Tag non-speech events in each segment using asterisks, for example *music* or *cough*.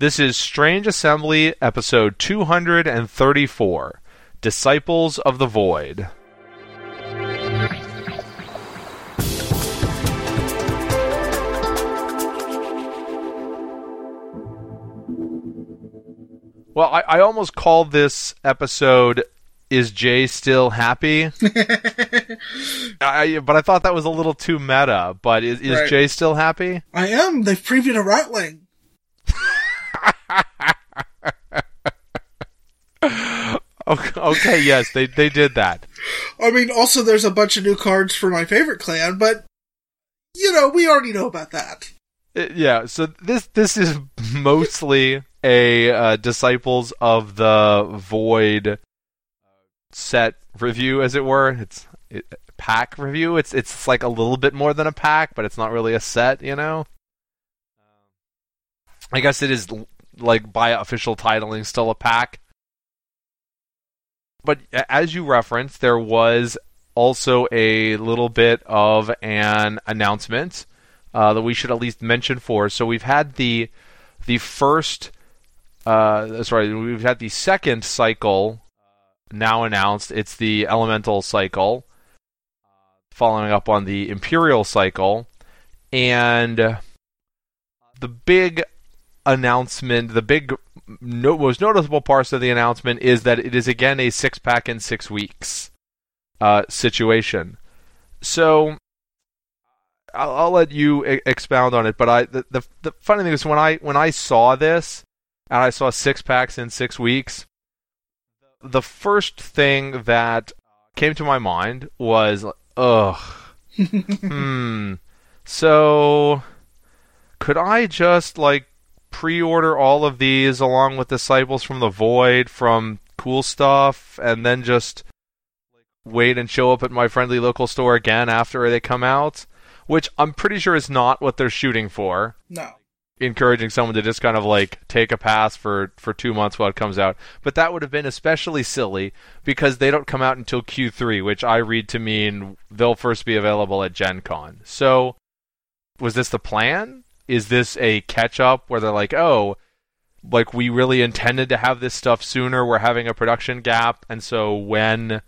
This is Strange Assembly, episode 234 Disciples of the Void. Well, I, I almost called this episode "Is Jay Still Happy?" *laughs* I, but I thought that was a little too meta. But is, is Right. Jay still happy? I am. They've previewed a Ratling. Okay, *laughs* okay, yes, they they did that. I mean, also there's a bunch of new cards for my favorite clan, but you know, we already know about that. Uh, Yeah, so this this is *laughs* mostly a uh, disciples of the void set review, as it were. It's it, pack review. It's it's like a little bit more than a pack, but it's not really a set, you know. I guess it is like by official titling still a pack. But as you referenced, there was also a little bit of an announcement uh, that we should at least mention for. So we've had the the first, uh, sorry, we've had the second cycle now announced. It's the elemental cycle, following up on the imperial cycle, and the big announcement, the big no, most noticeable parts of the announcement is that it is again a six pack in six weeks uh, situation. So I'll, I'll let you e- expound on it. But I the, the the funny thing is when I when I saw this and I saw six packs in six weeks, the first thing that came to my mind was ugh. *laughs* hmm. So could I just like pre-order all of these along with Disciples from the Void from Cool Stuff and then just wait and show up at my friendly local store again after they come out? Which I'm pretty sure is not what they're shooting for. No. Encouraging someone to just kind of like take a pass for, for two months while it comes out. But that would have been especially silly because they don't come out until Q3, which I read to mean they'll first be available at Gen Con. So was this the plan? Is this a catch up where they're like, oh, like we really intended to have this stuff sooner, we're having a production gap, and so when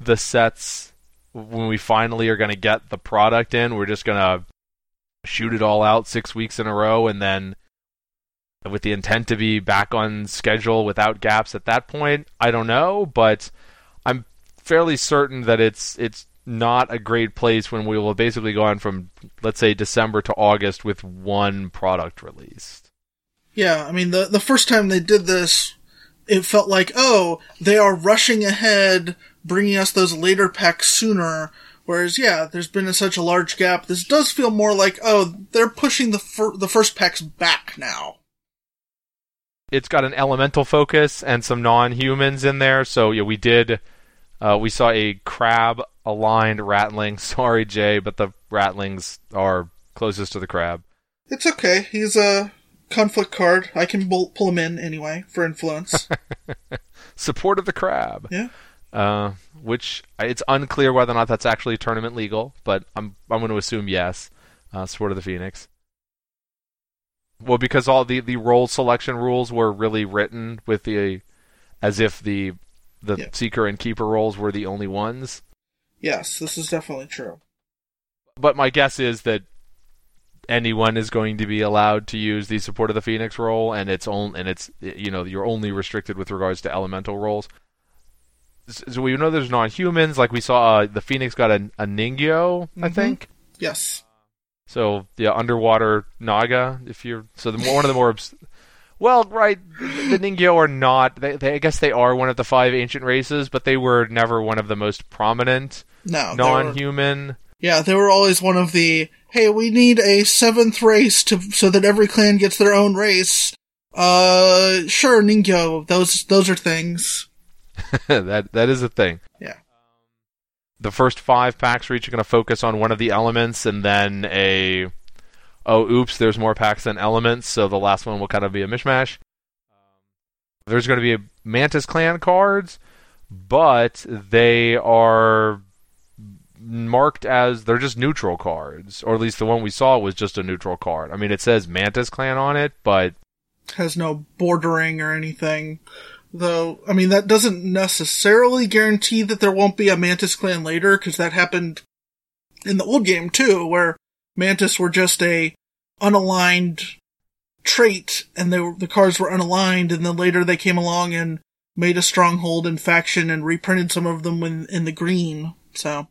the sets when we finally are going to get the product in, we're just going to shoot it all out 6 weeks in a row. And then with the intent to be back on schedule without gaps at that point. I don't know, but I'm fairly certain that it's it's not a great place when we will basically gone from let's say December to August with one product released. Yeah, I mean, the, the first time they did this, it felt like, oh, they are rushing ahead, bringing us those later packs sooner. Whereas, yeah, there's been a, such a large gap. This does feel more like, oh, they're pushing the fir- the first packs back now. It's got an elemental focus and some non-humans in there, so yeah, we did uh, we saw a crab aligned ratling. *laughs* Sorry, Jay, but the ratlings are closest to the crab. It's okay. He's a conflict card. I can pull, pull him in anyway for influence. *laughs* Support of the crab. yeah. uh, which it's unclear whether or not that's actually tournament legal, but I'm I'm going to assume yes. Uh, Support of the Phoenix. Well, because all the the role selection rules were really written with the as if the the Yeah. seeker and keeper roles were the only ones. Yes, this is definitely true. But my guess is that anyone is going to be allowed to use the support of the Phoenix role, and it's on, and it's you know you're only restricted with regards to elemental roles. So we know there's non-humans, like we saw uh, the Phoenix got a, a Ningyo, I Mhm. think. Yes. So the underwater Naga, if you're so the one of the more well, right, the Ningyo are not. They, they, I guess they are one of the five ancient races, but they were never one of the most prominent No. non-human. Yeah, they were always one of the hey, we need a seventh race to so that every clan gets their own race. Uh, sure, Ningyo. Those those are things. *laughs* that that is a thing. Yeah. The first five packs are each going to focus on one of the elements, and then a oh oops, there's more packs than elements, so the last one will kind of be a mishmash. There's going to be a Mantis Clan cards, but they are marked as they're just neutral cards, or at least the one we saw was just a neutral card. I mean, it says Mantis Clan on it, but has no bordering or anything. Though, I mean, that doesn't necessarily guarantee that there won't be a Mantis clan later, because that happened in the old game too, where Mantis were just a unaligned trait, and they were, the cards were unaligned, and then later they came along and made a stronghold and faction and reprinted some of them in, in the green. So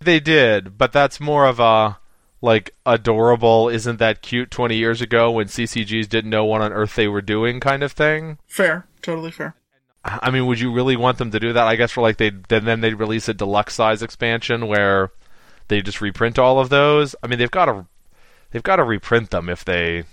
they did, but that's more of a like adorable, isn't that cute 20 years ago when CCGs didn't know what on earth they were doing kind of thing. Fair, totally fair. I mean, would you really want them to do that? I guess for like they then they'd release a deluxe size expansion where they just reprint all of those. I mean, they've got to they've got to reprint them if they.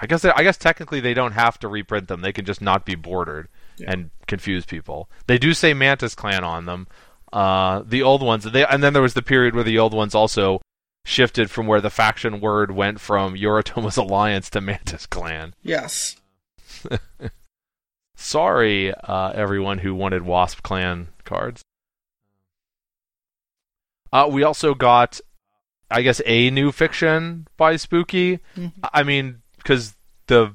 I guess they, I guess technically they don't have to reprint them. They can just not be bordered yeah. and confuse people. They do say Mantis Clan on them. Uh, the old ones, they, and then there was the period where the old ones also shifted from where the faction word went from Yoritomo's *laughs* Alliance to Mantis Clan. Yes. *laughs* Sorry, uh, everyone who wanted Wasp Clan cards. Uh, we also got, I guess, a new fiction by Spooky. Mm-hmm. I mean, because the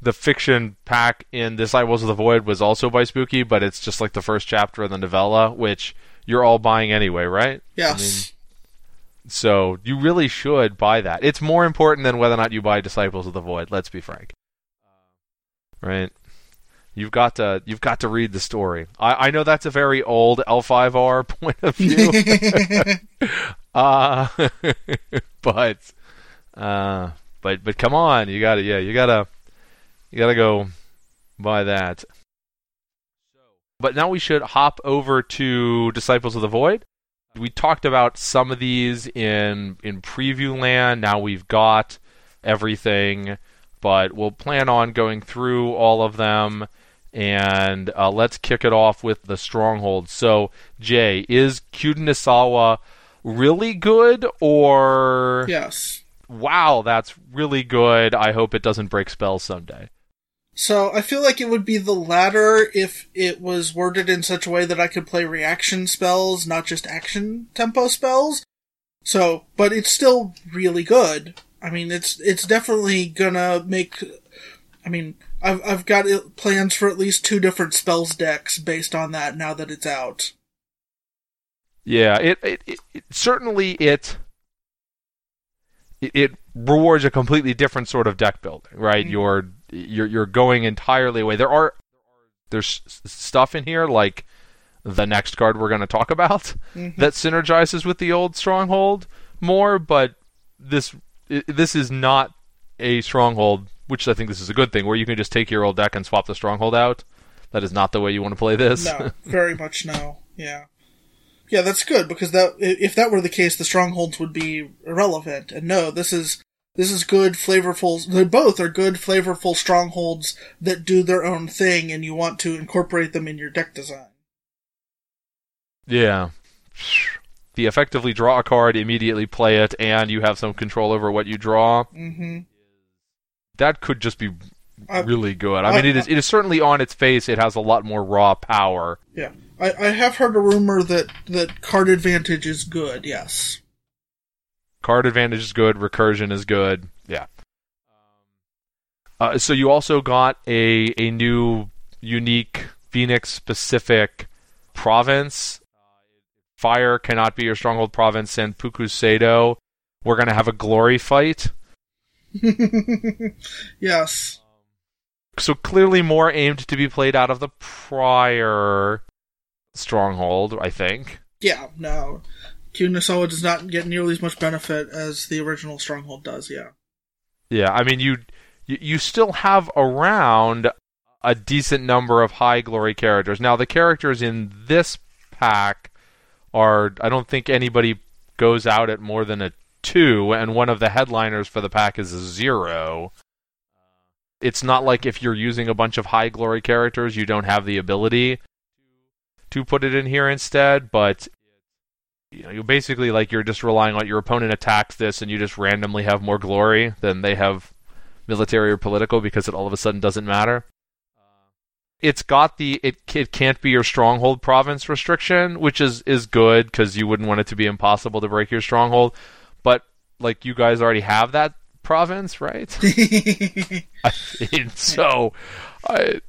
the fiction pack in Disciples of the Void was also by Spooky, but it's just like the first chapter of the novella, which you're all buying anyway, right? Yes. I mean, so you really should buy that. It's more important than whether or not you buy Disciples of the Void. Let's be frank. Right? You've got to you've got to read the story. I, I know that's a very old L5R *laughs* point of view. *laughs* *laughs* uh, *laughs* but uh, but but come on, you gotta yeah, you gotta you gotta go buy that. But now we should hop over to Disciples of the Void we talked about some of these in in preview land. Now we've got everything, but we'll plan on going through all of them. And uh, let's kick it off with the stronghold. So, Jay, is Kyuden really good, or yes? Wow, that's really good. I hope it doesn't break spells someday. So I feel like it would be the latter if it was worded in such a way that I could play reaction spells, not just action tempo spells. So, but it's still really good. I mean, it's it's definitely gonna make. I mean, I've I've got plans for at least two different spells decks based on that now that it's out. Yeah, it it, it, it certainly it it rewards a completely different sort of deck building, right? Mm-hmm. You're you're you're going entirely away. There are there's stuff in here like the next card we're going to talk about mm-hmm. that synergizes with the old stronghold more, but this this is not a stronghold, which I think this is a good thing, where you can just take your old deck and swap the stronghold out. That is not the way you want to play this. No, *laughs* very much no. Yeah. Yeah, that's good because that if that were the case, the strongholds would be irrelevant. And no, this is this is good, flavorful. They both are good, flavorful strongholds that do their own thing, and you want to incorporate them in your deck design. Yeah. The effectively draw a card, immediately play it, and you have some control over what you draw. Mm-hmm. That could just be I, really good. I, I mean, it is. It is certainly on its face. It has a lot more raw power. Yeah, I, I have heard a rumor that that card advantage is good. Yes. Card advantage is good. Recursion is good. Yeah. Uh, so you also got a a new unique Phoenix specific province. Fire cannot be your stronghold province and Pukuseido. We're gonna have a glory fight. *laughs* yes. So clearly more aimed to be played out of the prior stronghold, I think. Yeah, no. Kyuden does not get nearly as much benefit as the original Stronghold does. Yeah. Yeah, I mean you you still have around a decent number of high glory characters. Now the characters in this pack are I don't think anybody goes out at more than a two, and one of the headliners for the pack is a zero. It's not like if you're using a bunch of high glory characters, you don't have the ability to put it in here instead, but you know, you basically like you're just relying on your opponent attacks this, and you just randomly have more glory than they have military or political because it all of a sudden doesn't matter. Uh, it's got the it it can't be your stronghold province restriction, which is is good because you wouldn't want it to be impossible to break your stronghold. But like you guys already have that province, right? *laughs* I mean, so, I,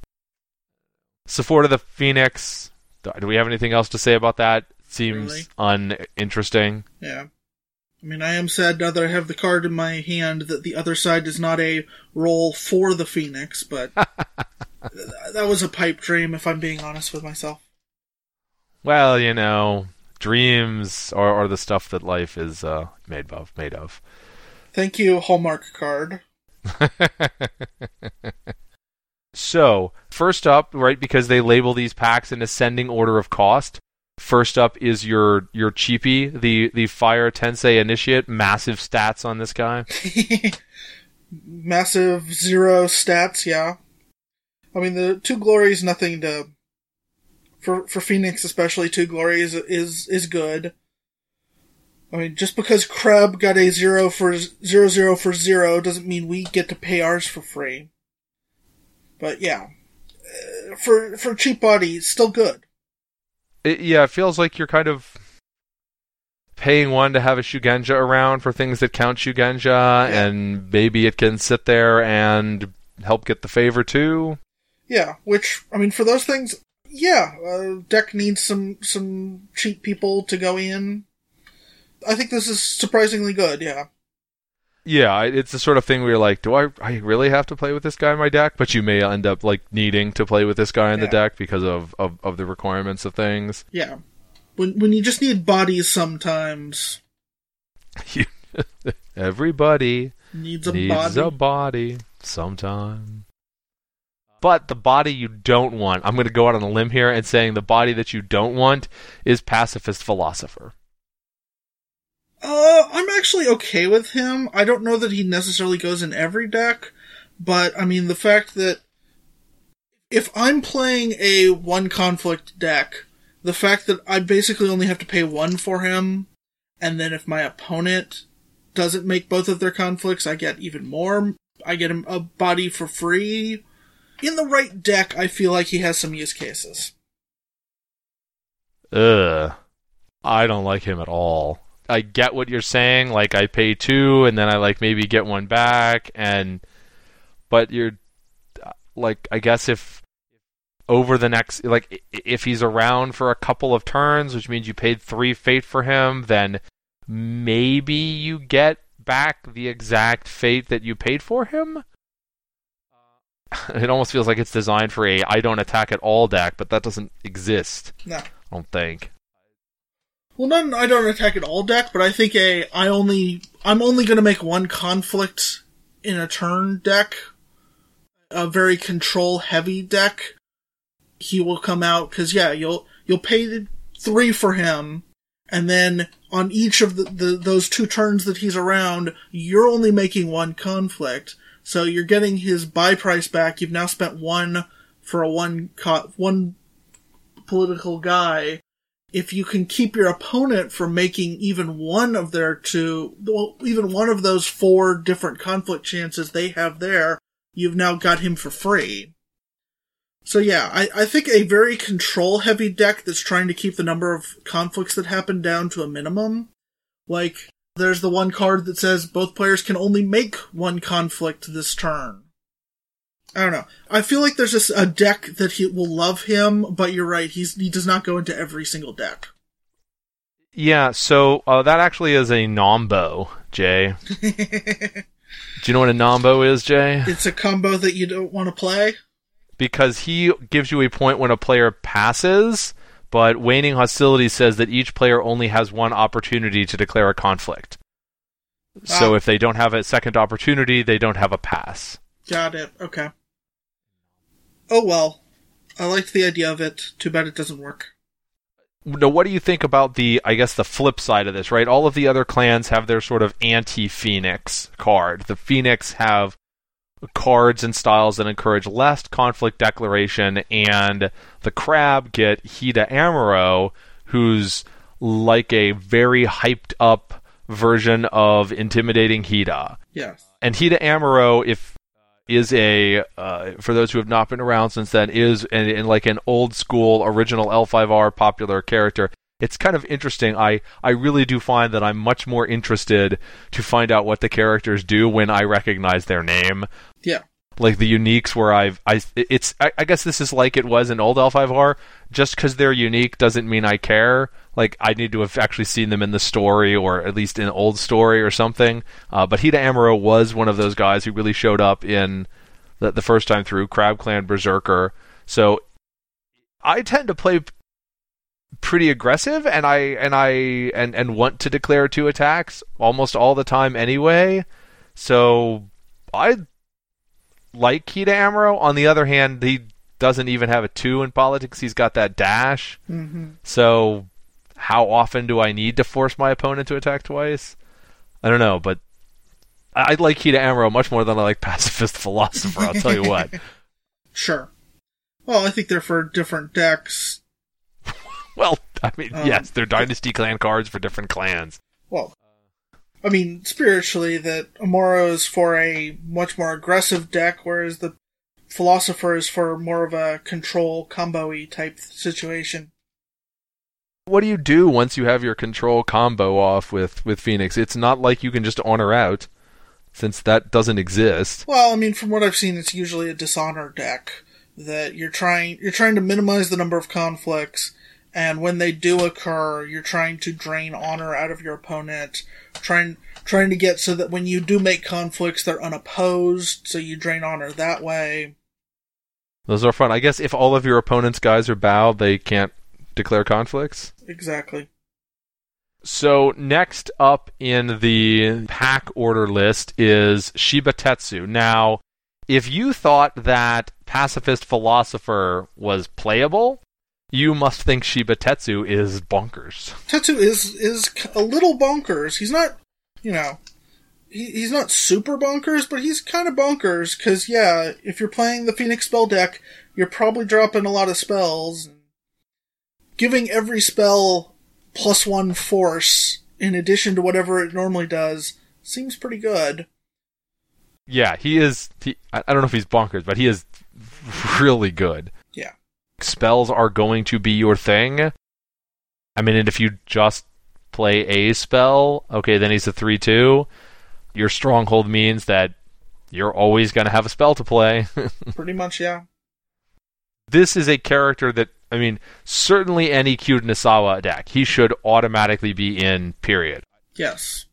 support of the Phoenix. Do we have anything else to say about that? Seems Really? uninteresting. yeah. I mean, I am sad now that I have the card in my hand that the other side is not a role for the Phoenix, but *laughs* that was a pipe dream, if I'm being honest with myself. Well, you know, dreams are, are the stuff that life is uh, made of. Made of. Thank you, Hallmark card. *laughs* So, first up, right, because they label these packs in ascending order of cost. First up is your your cheapie, the the Fire Tensai Initiate. Massive stats on this guy. *laughs* Massive zero stats, yeah. I mean, the two glories, nothing to. For for Phoenix, especially, two glories is is good. I mean, just because Crab got a zero for zero zero for zero doesn't mean we get to pay ours for free. But yeah, Uh, for for cheap body, still good. It, yeah, it feels like you're kind of paying one to have a Shugenja around for things that count Shugenja, and maybe it can sit there and help get the favor too. Yeah, which I mean, for those things, yeah, uh, deck needs some some cheap people to go in. I think this is surprisingly good. Yeah, Yeah, it's the sort of thing where you're like, do I, I really have to play with this guy in my deck? But you may end up like needing to play with this guy in the deck because of, of, of the requirements of things. yeah. When when you just need bodies, sometimes *laughs* Everybody needs a needs body. a body sometime. But the body you don't want, I'm going to go out on a limb here and saying the body that you don't want is pacifist philosopher. Uh, I'm actually okay with him. I don't know that he necessarily goes in every deck, but I mean the fact that if I'm playing a one conflict deck, the fact that I basically only have to pay one for him, and then if my opponent doesn't make both of their conflicts, I get even more. I get him a body for free. In the right deck, I feel like he has some use cases. Ugh. I don't like him at all. I get what you're saying. Like I pay two, and then I like maybe get one back, and but you're like I guess if over the next like if he's around for a couple of turns, which means you paid three fate for him, then maybe you get back the exact fate that you paid for him. *laughs* It almost feels like it's designed for a I don't attack at all deck, but that doesn't exist. No. I don't think. Well, not an I don't attack at all deck, but I think a I only I'm only going to make one conflict in a turn deck, a very control heavy deck. He will come out because yeah, you'll you'll pay the three for him, and then on each of the, the those two turns that he's around, you're only making one conflict, so you're getting his buy price back. You've now spent one for a one co- one political guy if you can keep your opponent from making even one of their two, well, even one of those four different conflict chances they have there, you've now got him for free. So yeah, I, I think a very control heavy deck that's trying to keep the number of conflicts that happen down to a minimum. Like, there's the one card that says both players can only make one conflict this turn. I don't know. I feel like there's just a deck that he will love him, but you're right. He's he does not go into every single deck. Yeah, so uh, that actually is a Nombo, Jay. *laughs* Do you know what a Nombo is, Jay? it's a combo that you don't want to play. Because he gives you a point when a player passes, but waning hostility says that each player only has one opportunity to declare a conflict. So Ah. if they don't have a second opportunity, they don't have a pass. Got it. Okay. Oh well. I liked the idea of it. Too bad it doesn't work. Now, what do you think about the, I guess, the flip side of this, right? All of the other clans have their sort of anti-Phoenix card. The Phoenix have cards and styles that encourage less conflict declaration, and the Crab get Hida Amoro, who's like a very hyped up version of intimidating Hida. Yes. And Hida Amoro, if is a uh, for those who have not been around since then, is in, in like an old school original L5R popular character. it's kind of interesting. I, I really do find that I'm much more interested to find out what the characters do when I recognize their name. Yeah. Like the uniques where I've I it's I, I guess this is like it was in old L5R. Just because they're unique doesn't mean I care. Like I need to have actually seen them in the story or at least in old story or something. Uh, but Hida Amoro was one of those guys who really showed up in the, the first time through Crab Clan Berserker. So I tend to play pretty aggressive and I and I and and want to declare two attacks almost all the time anyway. So I like Hida Amoro. On the other hand, he doesn't even have a two in politics. He's got that dash. Mm-hmm. So how often do I need to force my opponent to attack twice? I don't know, but I like Hida Amoro much more than I like *laughs* Pacifist Philosopher. I'll tell you what. *laughs* Sure. Well, I think they're for different decks. *laughs* Well, I mean, Um, yes, they're Dynasty clan cards for different clans. Well, I mean, spiritually, that Amoro is for a much more aggressive deck, whereas the Philosopher is for more of a control combo-y type situation. What do you do once you have your control combo off with, with Phoenix? It's not like you can just honor out, since that doesn't exist. Well, I mean, from what I've seen, it's usually a dishonor deck that you're trying you're trying to minimize the number of conflicts, and when they do occur, you're trying to drain honor out of your opponent, trying trying to get so that when you do make conflicts, they're unopposed, so you drain honor that way. Those are fun. I guess if all of your opponent's guys are bowed, they can't declare conflicts. Exactly. So next up in the pack order list is Shiba Tetsu. Now, if you thought that Pacifist Philosopher was playable, you must think Shiba Tetsu is bonkers. Tetsu is is a little bonkers. He's not, you know, he, he's not super bonkers, but he's kind of bonkers because yeah, if you're playing the Phoenix spell deck, you're probably dropping a lot of spells. Giving every spell plus one force in addition to whatever it normally does seems pretty good. Yeah, he is. He, I I don't know if he's bonkers, but he is really good. Spells are going to be your thing. I mean, and if you just play a spell, okay, then he's a 3 2. Your stronghold means that you're always going to have a spell to play. *laughs* Pretty much, yeah. this is a character that, I mean, certainly any Kyuden Isawa deck, he should automatically be in, period. Yes.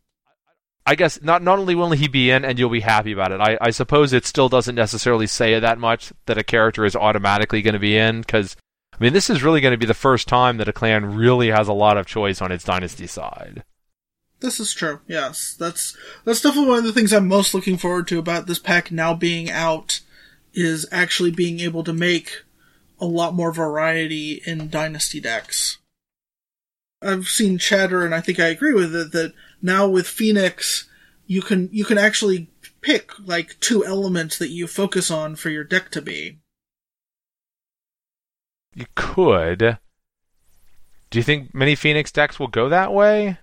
I guess not not only will he be in and you'll be happy about it. I, I suppose it still doesn't necessarily say that much that a character is automatically going to be in because I mean this is really going to be the first time that a clan really has a lot of choice on its dynasty side. This is true. Yes, that's that's definitely one of the things I'm most looking forward to about this pack now being out is actually being able to make a lot more variety in dynasty decks. I've seen chatter, and I think I agree with it that now with Phoenix, you can you can actually pick like two elements that you focus on for your deck to be. You could. Do you think many Phoenix decks will go that way?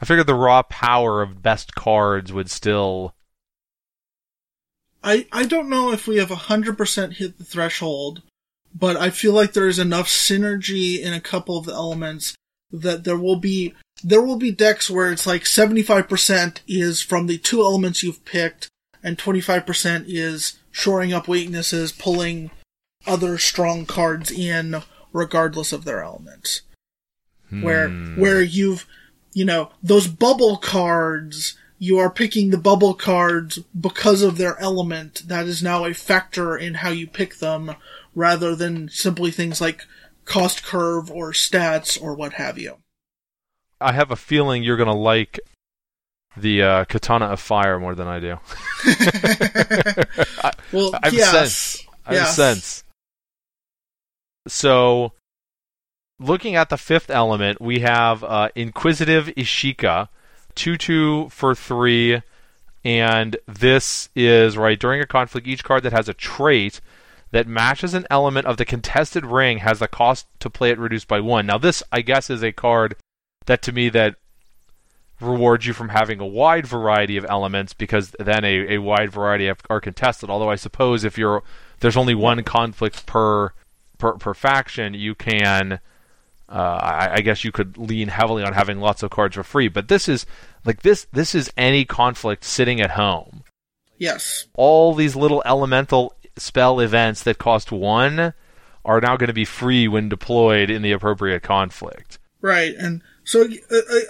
I figured the raw power of best cards would still I I don't know if we have hundred percent hit the threshold, but I feel like there is enough synergy in a couple of the elements that there will be there will be decks where it's like seventy five percent is from the two elements you've picked, and twenty five percent is shoring up weaknesses, pulling other strong cards in regardless of their elements. Where Hmm. where you've you know those bubble cards you are picking the bubble cards because of their element. That is now a factor in how you pick them, rather than simply things like cost curve or stats or what have you. I have a feeling you're gonna like the uh, Katana of Fire more than I do. I, *laughs* *laughs* Well, I have yes. a sense. I have Yes. a sense. So, looking at the fifth element, we have uh, Inquisitive Ishika, 2 2 for 3. And this is, right, during a conflict, each card that has a trait that matches an element of the contested ring has the cost to play it reduced by 1. Now, this, I guess, is a card that to me that rewards you from having a wide variety of elements because then a, a wide variety of, are contested. Although I suppose if you're there's only one conflict per per, per faction, you can uh, I, I, guess you could lean heavily on having lots of cards for free. But this is like this this is any conflict sitting at home. Yes. All these little elemental spell events that cost one are now going to be free when deployed in the appropriate conflict. Right, and so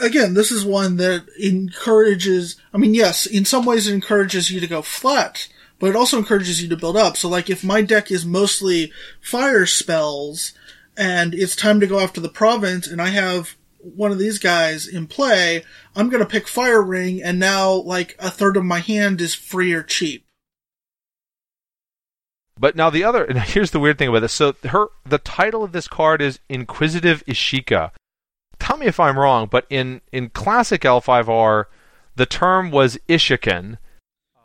again, this is one that encourages. I mean, yes, in some ways it encourages you to go flat, but it also encourages you to build up. So, like, if my deck is mostly fire spells, and it's time to go after the province, and I have one of these guys in play, I'm going to pick Fire Ring, and now like a third of my hand is free or cheap. But now the other, *laughs* and here's the weird thing about this. So her, the title of this card is Inquisitive Ishika. Tell me if I'm wrong, but in in classic L5R, the term was Ishiken.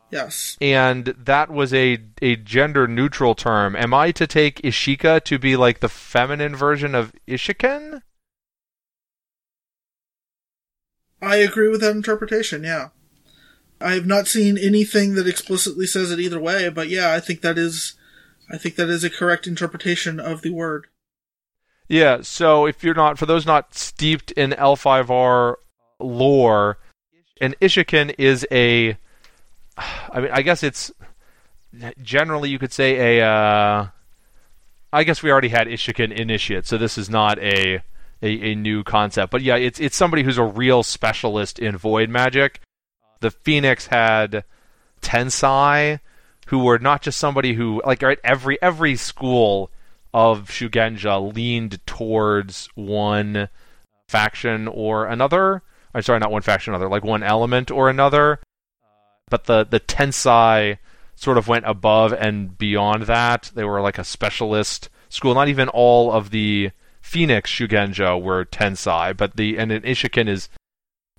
Yes. And that was a a gender neutral term. Am I to take Ishika to be like the feminine version of Ishiken? I agree with that interpretation, yeah. I have not seen anything that explicitly says it either way, but yeah, I think that is I think that is a correct interpretation of the word. Yeah, so if you're not for those not steeped in L5R lore, an Ishiken is a I mean, I guess it's generally you could say a uh, I guess we already had Ishiken initiate, so this is not a a, a new concept. But yeah, it's it's somebody who's a real specialist in void magic. The Phoenix had Tensai, who were not just somebody who like right every every school of Shugenja leaned towards one faction or another. I'm sorry, not one faction, another like one element or another. But the the Tensai sort of went above and beyond that. They were like a specialist school. Not even all of the Phoenix Shugenja were Tensai, but the and an Ishiken is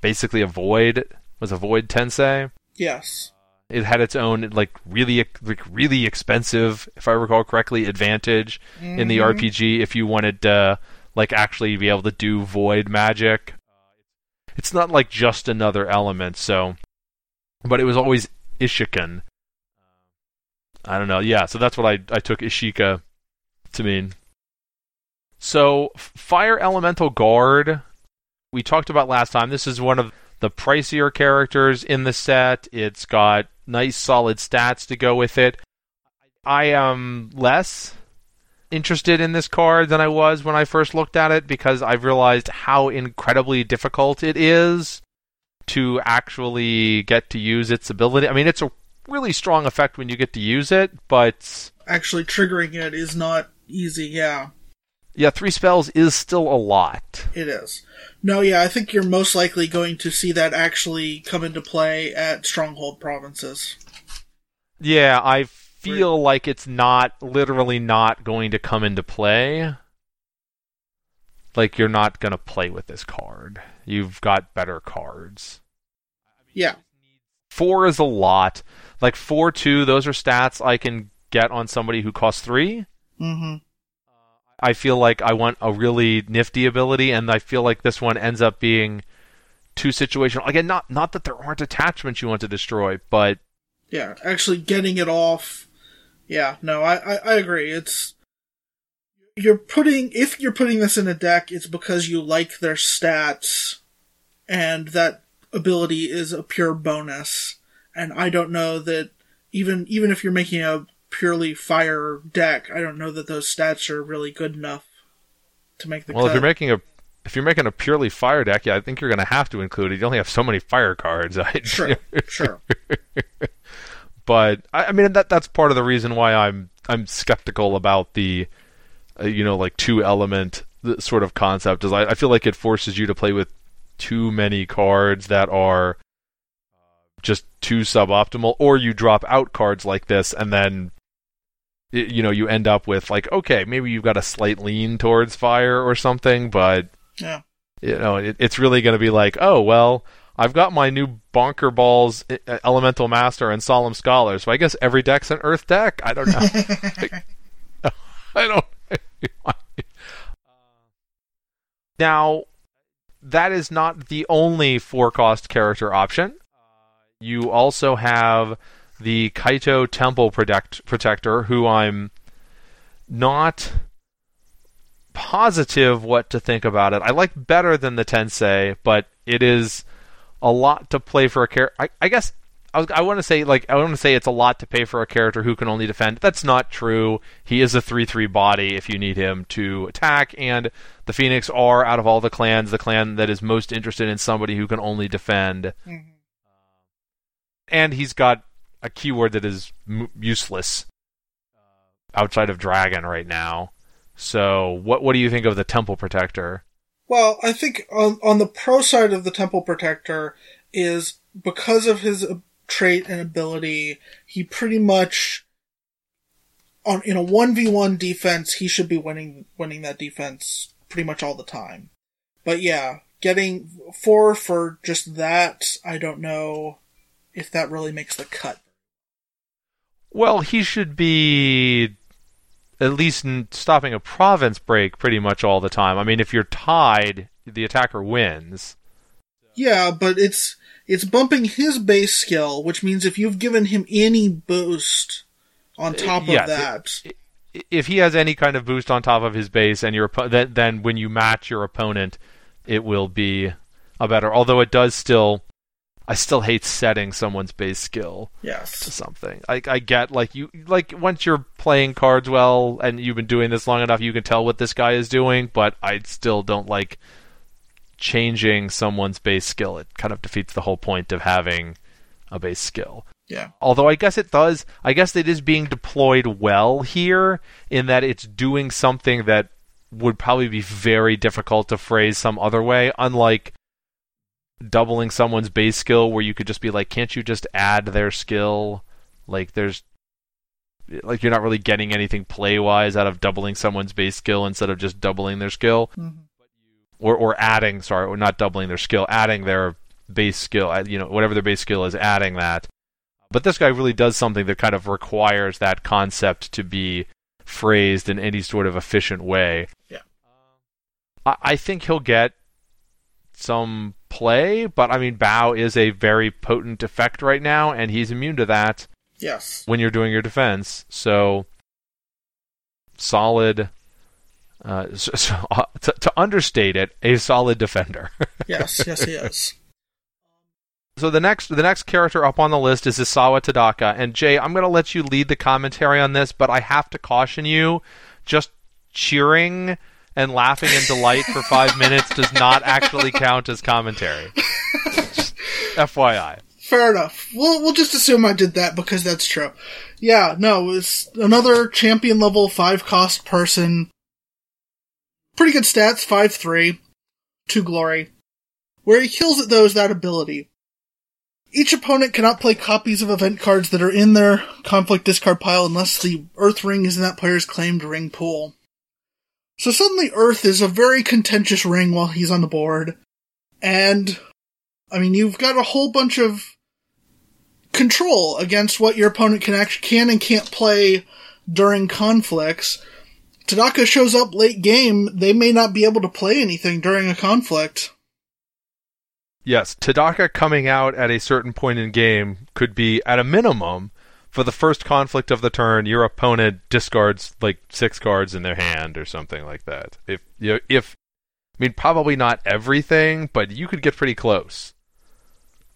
basically a void was a void Tensai. Yes. It had its own like really like really expensive, if I recall correctly, advantage mm-hmm. in the mm-hmm. RPG if you wanted to like actually be able to do void magic. It's not like just another element, so but it was always Ishiken. I don't know. Yeah, so that's what I I took Ishika to mean. So, Fire Elemental Guard, we talked about last time. This is one of the pricier characters in the set. It's got nice, solid stats to go with it. I am less interested in this card than I was when I first looked at it because I've realized how incredibly difficult it is to actually get to use its ability. I mean, it's a really strong effect when you get to use it, but actually triggering it is not easy, yeah. Yeah, three spells is still a lot. It is. No, yeah, I think you're most likely going to see that actually come into play at stronghold provinces. Yeah, I feel like it's not literally not going to come into play. Like you're not going to play with this card. You've got better cards. Yeah. Four is a lot. Like four two, those are stats I can get on somebody who costs 3 Mm-hmm. I feel like I want a really nifty ability, and I feel like this one ends up being too situational. Again, not not that there aren't attachments you want to destroy, but yeah, actually getting it off. Yeah, no, I, I, I agree. It's you're putting if you're putting this in a deck, it's because you like their stats, and that ability is a pure bonus. And I don't know that even even if you're making a purely fire deck, I don't know that those stats are really good enough to make the. Well, cut. if you're making a if you're making a purely fire deck, yeah, I think you're going to have to include it. You only have so many fire cards. *laughs* Sure, sure. *laughs* but I, I, mean that that's part of the reason why I'm I'm skeptical about the, uh, you know, like two element sort of concept. Is I, I feel like it forces you to play with too many cards that are just too suboptimal, or you drop out cards like this and then you know you end up with like okay maybe you've got a slight lean towards fire or something but yeah. you know it, it's really going to be like oh well i've got my new bonker balls elemental master and solemn scholar so i guess every deck's an earth deck? I don't know. *laughs* I don't *laughs* now that is not the only four cost character option. You also have the Kaito Temple protect, Protector, who I'm not positive what to think about it. I like better than the Tensai, but it is a lot to play for a character. I, I guess I, was, I want to say like I want to say it's a lot to pay for a character who can only defend. That's not true. He is a three-three body if you need him to attack, and the Phoenix are out of all the clans the clan that is most interested in somebody who can only defend. Mm-hmm. And he's got a keyword that is m- useless uh, outside of Dragon right now. So, what what do you think of the Temple Protector? Well, I think on on the pro side of the Temple Protector is because of his trait and ability, he pretty much on in a one v one defense, he should be winning winning that defense pretty much all the time. But yeah, getting four for just that, I don't know if that really makes the cut. Well, he should be at least stopping a province break pretty much all the time. I mean, if you're tied, the attacker wins. Yeah, but it's it's bumping his base skill, which means if you've given him any boost on uh, top of that, if he has any kind of boost on top of his base, and your then, then when you match your opponent, it will be a better. Although it does still I still hate setting someone's base skill yes. to something. I, I get like you like once you're playing cards well and you've been doing this long enough, you can tell what this guy is doing. But I still don't like changing someone's base skill. It kind of defeats the whole point of having a base skill. Yeah. Although I guess it does. I guess it is being deployed well here in that it's doing something that would probably be very difficult to phrase some other way. Unlike doubling someone's base skill where you could just be like, can't you just add their skill? Like there's like you're not really getting anything play wise out of doubling someone's base skill instead of just doubling their skill. Mm-hmm. Or or adding, sorry, or not doubling their skill, adding their base skill, uh, you know, whatever their base skill is, adding that. But this guy really does something that kind of requires that concept to be phrased in any sort of efficient way. Yeah. I, I think he'll get some play, but I mean, Bow is a very potent effect right now, and he's immune to that. Yes. When you're doing your defense, so solid. Uh, *laughs* so, so, uh, to, to, understate it, a solid defender. *laughs* yes, yes, he is. So the next the next character up on the list is Isawa Tadaka, and Jay, I'm going to let you lead the commentary on this, but I have to caution you, just cheering and laughing in delight for five minutes does not actually count as commentary. *laughs* FYI. Fair enough. We'll we'll just assume I did that because that's true. Yeah, no, it's another champion level five cost person. Pretty good stats, Five three, two glory. Where he kills it though is that ability. Each opponent cannot play copies of event cards that are in their conflict discard pile unless the Earth Ring is in that player's claimed ring pool. So suddenly Earth is a very contentious ring while he's on the board. And, I mean, you've got a whole bunch of control against what your opponent can actually can and can't play during conflicts. Tadaka shows up late game, they may not be able to play anything during a conflict. Yes, Tadaka coming out at a certain point in game could be, at a minimum, for the first conflict of the turn, your opponent discards like six cards in their hand or something like that. If you know, if I mean probably not everything, but you could get pretty close.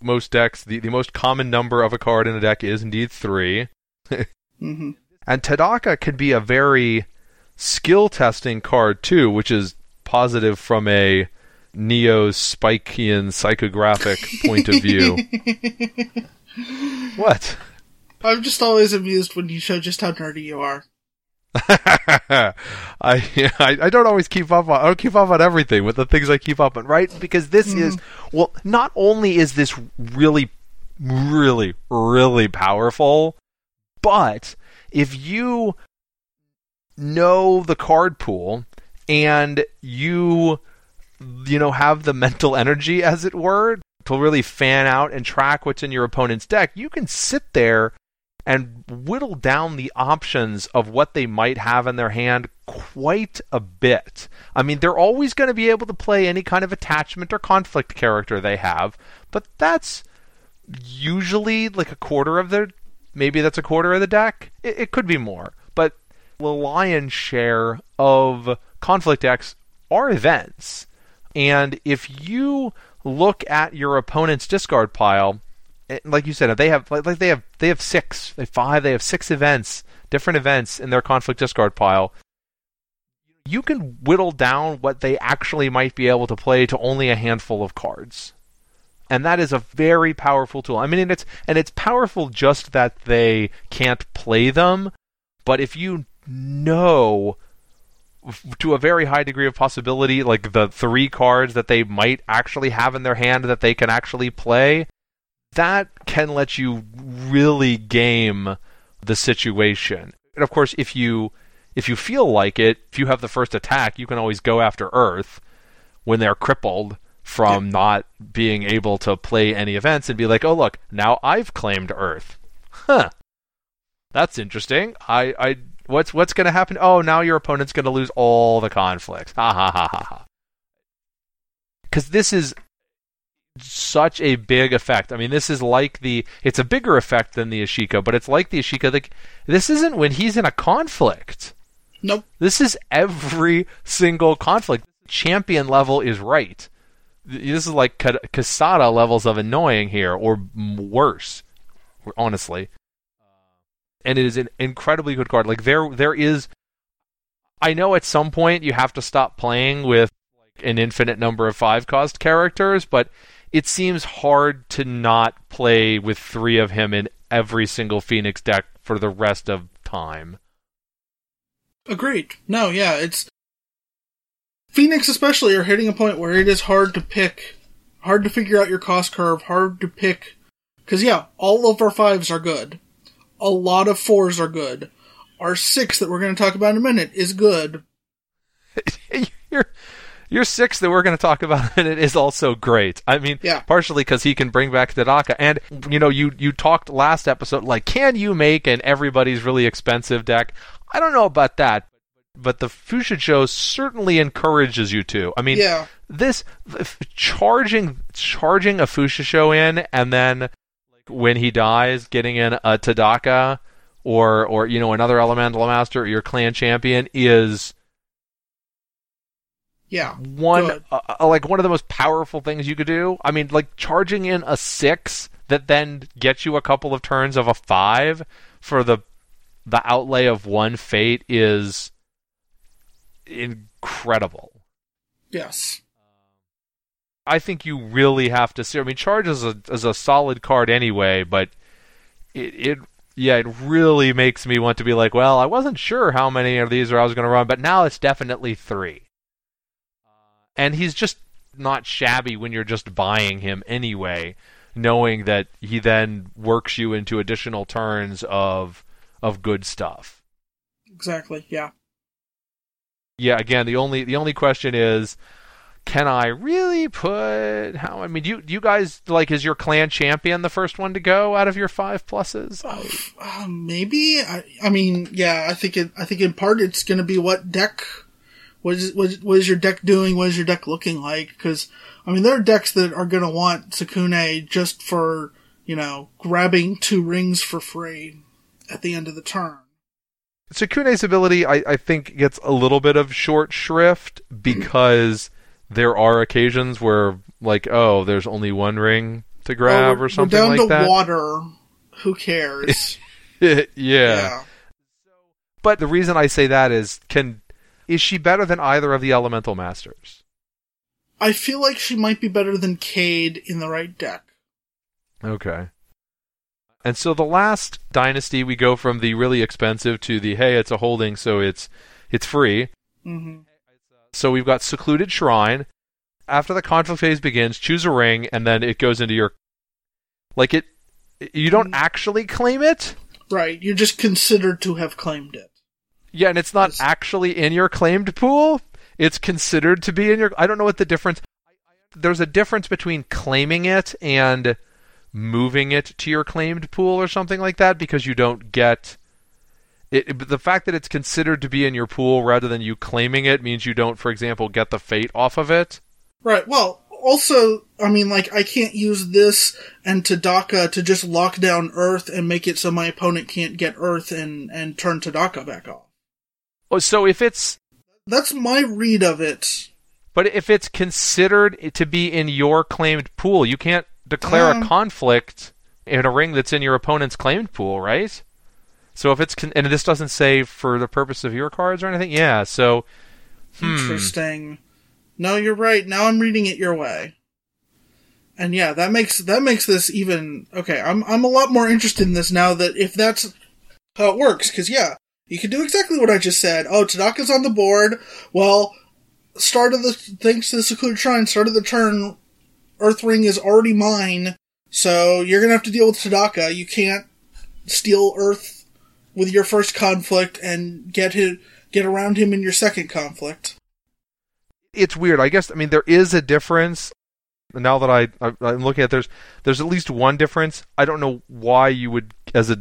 Most decks, the, the most common number of a card in a deck is indeed 3 *laughs* mm-hmm. And Tadaka could be a very skill testing card too, which is positive from a Neo Spikean psychographic point of view. *laughs* what? I'm just always amused when you show just how nerdy you are. *laughs* I, *laughs* I, I don't always keep up on I don't keep up on everything with the things I keep up on, right? Because this mm. is well, not only is this really, really, really powerful, but if you know the card pool and you you know have the mental energy as it were to really fan out and track what's in your opponent's deck, you can sit there and whittle down the options of what they might have in their hand quite a bit. I mean, they're always going to be able to play any kind of attachment or conflict character they have, but that's usually like a quarter of their maybe that's a quarter of the deck. It, it could be more, but the lion's share of conflict decks are events. And if you look at your opponent's discard pile, like you said, they have like they have they have six, they have five, they have six events, different events in their conflict discard pile. You can whittle down what they actually might be able to play to only a handful of cards. And that is a very powerful tool. I mean, and it's and it's powerful just that they can't play them, but if you know to a very high degree of possibility, like the three cards that they might actually have in their hand that they can actually play, that can let you really game the situation. And of course, if you if you feel like it, if you have the first attack, you can always go after Earth when they're crippled from yeah. not being able to play any events and be like, "Oh, look, now I've claimed Earth." Huh. That's interesting. I I What's what's going to happen? Oh, now your opponent's going to lose all the conflicts. Ha ha ha ha ha. Because this is such a big effect. I mean, this is like the. It's a bigger effect than the Ashika, but it's like the Ashika. Like this isn't when he's in a conflict. Nope. This is every single conflict. Champion level is right. This is like Kisada levels of annoying here, or worse. Honestly and it is an incredibly good card. Like there, there is. I know at some point you have to stop playing with like an infinite number of five cost characters, but it seems hard to not play with three of him in every single Phoenix deck for the rest of time. Agreed. No, yeah, it's Phoenix especially are hitting a point where it is hard to pick, hard to figure out your cost curve, hard to pick. Because yeah, all of our fives are good a lot of fours are good. Our six that we're going to talk about in a minute is good. *laughs* your your six that we're going to talk about *laughs* in it is also great. I mean, yeah. partially because he can bring back Tadaka, and you know, you you talked last episode like, can you make an everybody's really expensive deck? I don't know about that, but the show certainly encourages you to. I mean, yeah. this charging charging a show in and then like, when he dies, getting in a Tadaka or or you know another elemental master or your clan champion is yeah one uh, uh, like one of the most powerful things you could do. I mean, like charging in a six that then gets you a couple of turns of a five for the the outlay of one fate is incredible. Yes. I think you really have to see. I mean, Charge is a is a solid card anyway, but it, it yeah, it really makes me want to be like, well, I wasn't sure how many of these I was going to run, but now it's definitely three. And he's just not shabby when you're just buying him anyway, knowing that he then works you into additional turns of of good stuff. Exactly. Yeah. Yeah. Again, the only the only question is can I really put how? I mean, do you do you guys like is your clan champion the first one to go out of your five pluses? Uh, maybe. I, I mean, yeah. I think it. I think in part it's going to be what deck. What is, what, is, what is your deck doing? What is your deck looking like? Because I mean, there are decks that are going to want Tsukune just for you know grabbing two rings for free at the end of the turn. Tsukune's ability, I, I think, gets a little bit of short shrift *clears throat* because there are occasions where like oh there's only one ring to grab oh, or something we're down like to that. water. Who cares? *laughs* yeah. yeah. But the reason I say that is can is she better than either of the elemental masters? I feel like she might be better than Kaede in the right deck. Okay. And so the last dynasty we go from the really expensive to the hey it's a holding so it's it's free. Mm-hmm. So we've got Secluded Shrine. After the conflict phase begins, choose a ring, and then it goes into your. Like it. You don't mm. actually claim it. Right. You're just considered to have claimed it. Yeah, and it's not actually in your claimed pool. It's considered to be in your. I don't know what the difference. There's a difference between claiming it and moving it to your claimed pool or something like that because you don't get it, the fact that it's considered to be in your pool rather than you claiming it means you don't, for example, get the fate off of it. Right. Well, also, I mean, like, I can't use this and Tadaka to just lock down Earth and make it so my opponent can't get Earth and, and turn Tadaka back off. Oh, so if it's That's my read of it. But if it's considered to be in your claimed pool, you can't declare Um. a conflict in a ring that's in your opponent's claimed pool, right? So if it's con- and this doesn't say for the purpose of your cards or anything, yeah. So hmm. Interesting. No, you're right. Now I'm reading it your way. And yeah, that makes that makes this even okay. I'm I'm a lot more interested in this now that if that's how it works, because yeah, you can do exactly what I just said. Oh, Tadaka's on the board. Well, start of the thanks to the secluded shrine, start of the turn, Earth Ring is already mine. So you're gonna have to deal with Tadaka. You can't steal Earth with your first conflict and get him, get around him in your second conflict. it's weird. I guess I mean there is a difference. Now that I, I I'm looking at there's there's at least one difference. I don't know why you would as a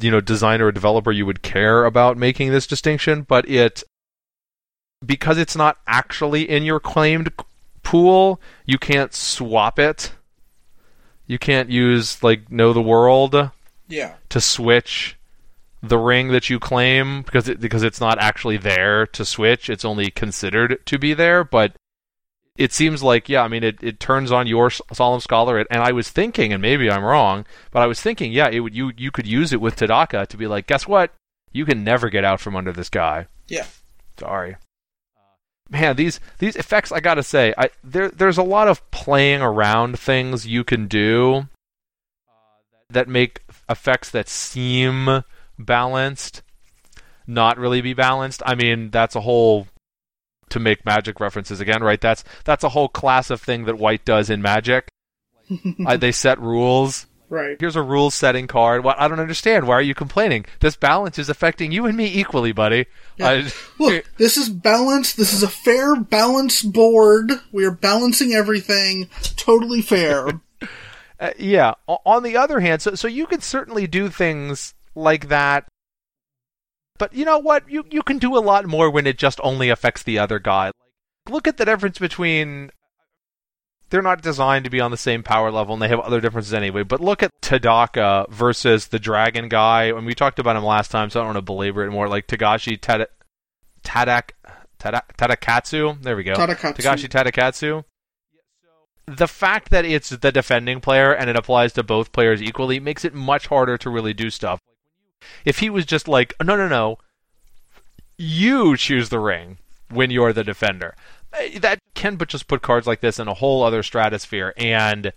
you know designer or developer you would care about making this distinction, but it because it's not actually in your claimed pool, you can't swap it. You can't use like know the world Yeah. to switch the ring that you claim because it, because it's not actually there to switch. It's only considered to be there, but it seems like yeah. I mean, it, it turns on your solemn scholar, and I was thinking, and maybe I'm wrong, but I was thinking, yeah, it would you you could use it with Tadaka to be like, guess what? You can never get out from under this guy. Yeah. Sorry. Uh, man, these these effects, I gotta say, I there there's a lot of playing around things you can do uh, that make effects that seem balanced not really be balanced. I mean, that's a whole to make magic references again, right? That's that's a whole class of thing that White does in Magic. *laughs* I, they set rules. Right. Here's a rule setting card. What I don't understand. Why are you complaining? This balance is affecting you and me equally, buddy. Yeah. I- *laughs* Look, this is balance. This is a fair, balance board. We are balancing everything. Totally fair. *laughs* Uh, yeah. O- On the other hand, so so you can certainly do things like that, but you know what? You you can do a lot more when it just only affects the other guy. Look at the difference between. They're not designed to be on the same power level, and they have other differences anyway. But look at Tadaka versus the Dragon guy, and we talked about him last time, so I don't want to belabor it more. Like Togashi Tada, Tadak, Tada, Tadakatsu. There we go. Tadakatsu. Togashi Tadakatsu. The fact that it's the defending player and it applies to both players equally makes it much harder to really do stuff. If he was just like, no, no, no, you choose the ring when you're the defender, eh, that can but just put cards like this in a whole other stratosphere, and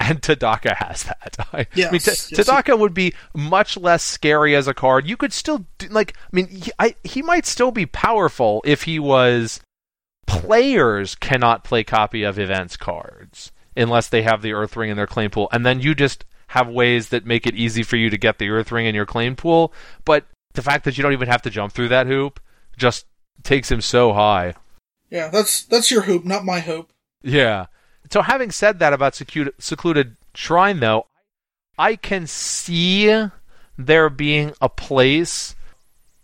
and Tadaka has that. *laughs* I, Yes, mean, T- yes, Tadaka would be much less scary as a card. You could still do, like, I mean, he, I, he might still be powerful if he was players cannot play copy of events cards unless they have the Earth Ring in their claim pool, and then you just have ways that make it easy for you to get the Earth Ring in your claim pool. But the fact that you don't even have to jump through that hoop just takes him so high. Yeah, that's that's your hoop, not my hoop. Yeah. So having said that about secluded, secluded shrine, though, I can see there being a place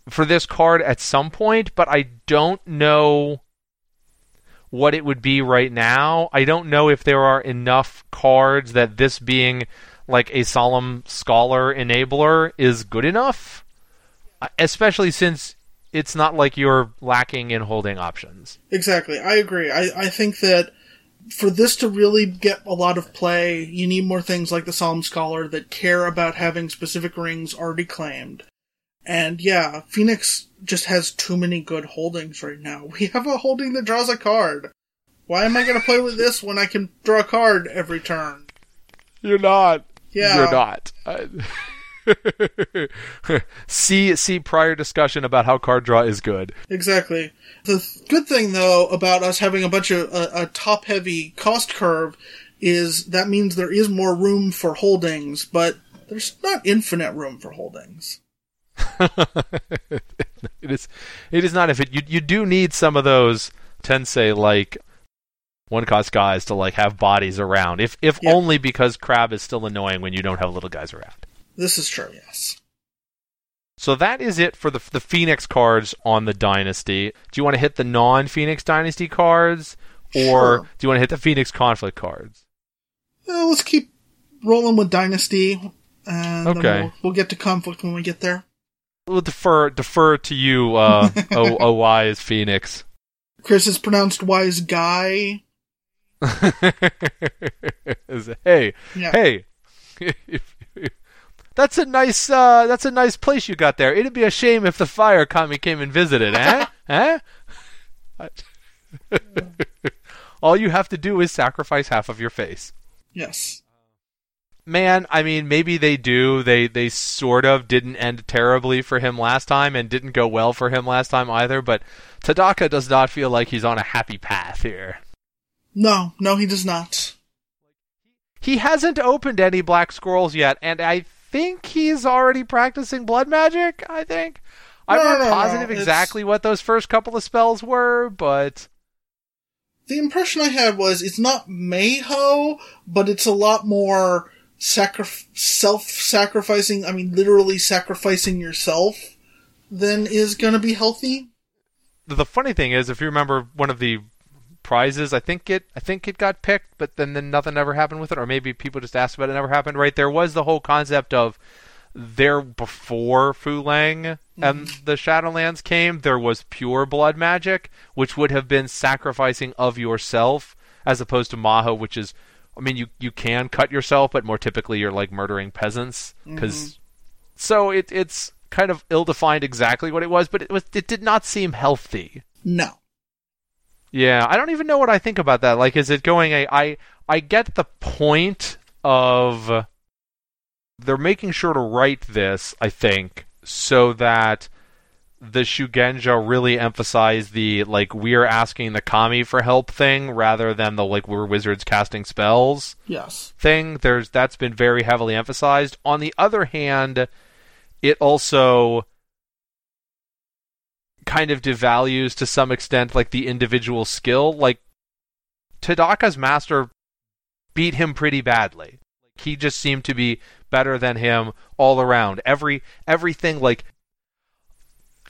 for this card at some point, but I don't know what it would be right now. I don't know if there are enough cards that this being like a solemn scholar enabler is good enough, especially since it's not like you're lacking in holding options. Exactly. I agree. I, I think that for this to really get a lot of play, you need more things like the Solemn Scholar that care about having specific rings already claimed. And yeah, Phoenix just has too many good holdings right now. *laughs* We have a holding that draws a card. Why am I going to play with this when I can draw a card every turn? You're not. Yeah. You're not. Uh, *laughs* see see prior discussion about how card draw is good. Exactly. The th- good thing, though, about us having a bunch of a, a top heavy cost curve is that means there is more room for holdings, but there's not infinite room for holdings. *laughs* it is it is not if it you you do need some of those Tensai like one cost guys to like have bodies around. If if Yeah. only because crab is still annoying when you don't have little guys around. This is true, yes. So that is it for the the Phoenix cards on the Dynasty. Do you want to hit the non-Phoenix Dynasty cards, or Sure. do you want to hit the Phoenix Conflict cards? Uh, let's keep rolling with Dynasty, and Okay. we'll, we'll get to conflict when we get there. We'll defer defer to you, uh, *laughs* o, o wise Phoenix. Chris is pronounced wise guy. *laughs* hey, Yeah. hey, *laughs* that's a nice uh, that's a nice place you got there. It'd be a shame if the fire kami came and visited, eh? *laughs* eh? All you have to do is sacrifice half of your face. Yes. Man, I mean, maybe they do. They they sort of didn't end terribly for him last time, and didn't go well for him last time either. But Tadaka does not feel like he's on a happy path here. No, no, he does not. He hasn't opened any black scrolls yet, and I think he's already practicing blood magic. I think I'm No, not no, no, positive it's- exactly what those first couple of spells were, but The impression I had was it's not Maho, but it's a lot more sacri- self-sacrificing. I mean, literally sacrificing yourself than is gonna be healthy. the funny thing is, if you remember one of the prizes, I think it I think it got picked, but then, then nothing ever happened with it, or maybe people just asked about it, it never happened. Right? There was the whole concept of there before Fu Leng and mm-hmm. the Shadowlands came, there was pure blood magic, which would have been sacrificing of yourself, as opposed to Maho, which is, I mean, you you can cut yourself, but more typically you're like murdering peasants, because mm-hmm. so it it's kind of ill defined exactly what it was, but it was it did not seem healthy. No. Yeah, I don't even know what I think about that. Like, is it going a? I I get the point of they're making sure to write this. I think so that the Shugenja really emphasize the like we're asking the kami for help thing rather than the like we're wizards casting spells Yes. thing. There's that's been very heavily emphasized. On the other hand, it also kind of devalues to some extent like the individual skill. Like Tadaka's master beat him pretty badly. Like He just seemed to be better than him all around. Every everything like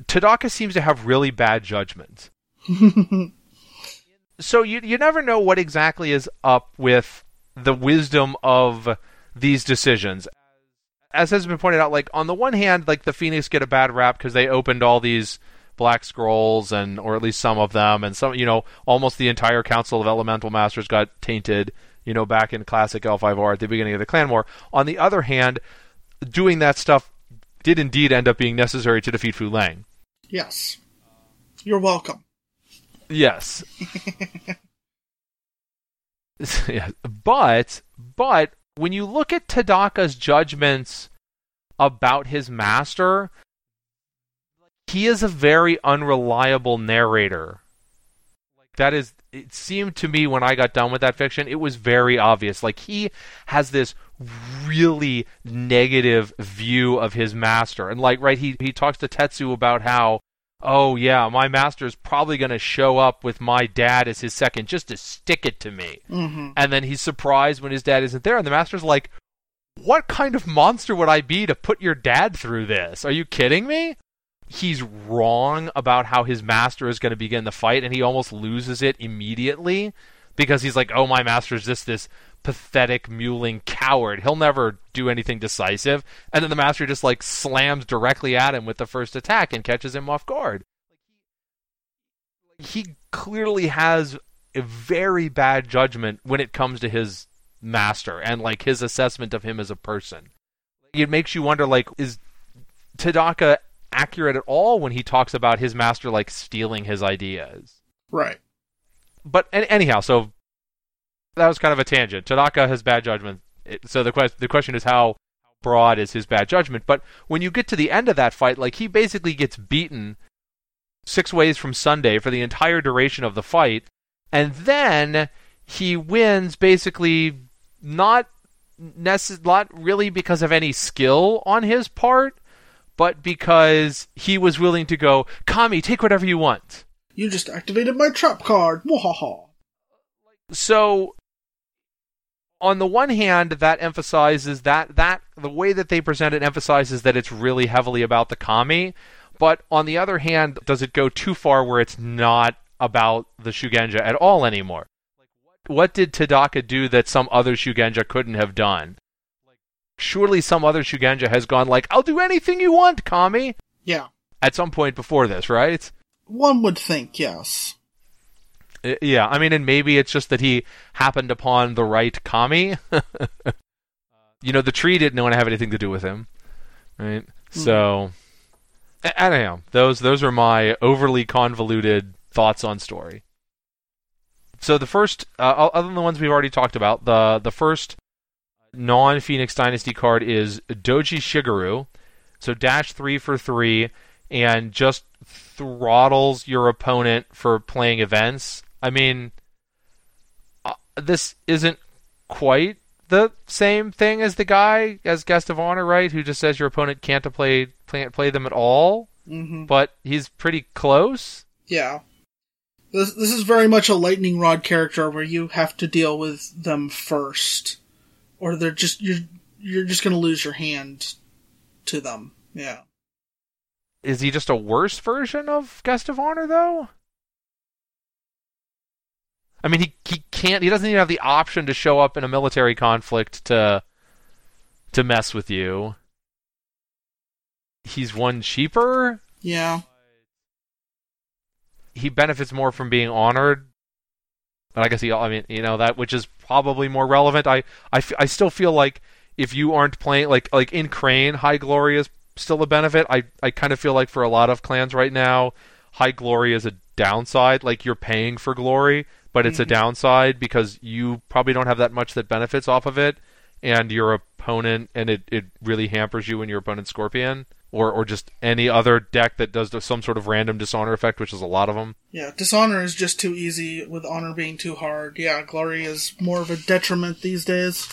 Tadaka seems to have really bad judgment. *laughs* so you you never know what exactly is up with the wisdom of these decisions. As has been pointed out, like on the one hand, like the Phoenix get a bad rap because they opened all these black scrolls and or at least some of them and some you know almost the entire council of elemental masters got tainted you know back in classic L5R at the beginning of the clan war on the other hand doing that stuff did indeed end up being necessary to defeat Fu Leng Yes. You're welcome. Yes. *laughs* *laughs* yeah. But but when you look at Tadaka's judgments about his master, he is a very unreliable narrator. Like That is it seemed to me when I got done with that fiction, it was very obvious. Like he has this really negative view of his master. And like right he he talks to Tetsu about how oh yeah, my master is probably going to show up with my dad as his second just to stick it to me. Mm-hmm. And then he's surprised when his dad isn't there, and the master's like, "What kind of monster would I be to put your dad through this? Are you kidding me?" He's wrong about how his master is going to begin the fight, and he almost loses it immediately because he's like, "Oh, my master's just this pathetic, mewling coward. He'll never do anything decisive." And then the master just like slams directly at him with the first attack and catches him off guard. He clearly has a very bad judgment when it comes to his master and like his assessment of him as a person. It makes you wonder like is Tadaka accurate at all when he talks about his master like stealing his ideas? Right. But an- anyhow, so that was kind of a tangent. Tadaka has bad judgment. It, so the question the question is how broad is his bad judgment? But when you get to the end of that fight, like he basically gets beaten six ways from Sunday for the entire duration of the fight, and then he wins basically not necess- not really because of any skill on his part, but because he was willing to go, Kami, take whatever you want. You just activated my trap card. Wahaha. so on the one hand that emphasizes that that the way that they present it emphasizes that it's really heavily about the kami but on the other hand does it go too far where it's not about the shugenja at all anymore what did tadaka do that some other shugenja couldn't have done surely some other shugenja has gone like i'll do anything you want kami Yeah. at some point before this right One would think, yes. Yeah, I mean, and maybe it's just that he happened upon the right kami. *laughs* you know, the tree didn't want to have anything to do with him, right? So, I, I don't know. Those those are my overly convoluted thoughts on story. So the first, uh, other than the ones we've already talked about, the the first non Phoenix Dynasty card is Doji Shigeru. So dash three for three, and just throttles your opponent for playing events. I mean, uh, this isn't quite the same thing as the guy as guest of honor, right? Who just says your opponent can't play can't play them at all, hmm but he's pretty close. Yeah. This this is very much a lightning rod character where you have to deal with them first, or they're just you're you're just gonna lose your hand to them. Yeah. Is he just a worse version of guest of honor though? I mean, he he can't. He doesn't even have the option to show up in a military conflict to to mess with you. He's one cheaper. Yeah. He benefits more from being honored. But I guess he. I mean, you know that which is probably more relevant. I I, f- I still feel like if you aren't playing like like in Crane, High Glory is still a benefit. I I kind of feel like for a lot of clans right now, High Glory is a downside. Like you're paying for glory, but it's a Mhm. downside because you probably don't have that much that benefits off of it, and your opponent, and it, it really hampers you and your opponent's Scorpion, or or just any other deck that does some sort of random dishonor effect, which is a lot of them. Yeah. Dishonor is just too easy with honor being too hard. Yeah. Glory is more of a detriment these days.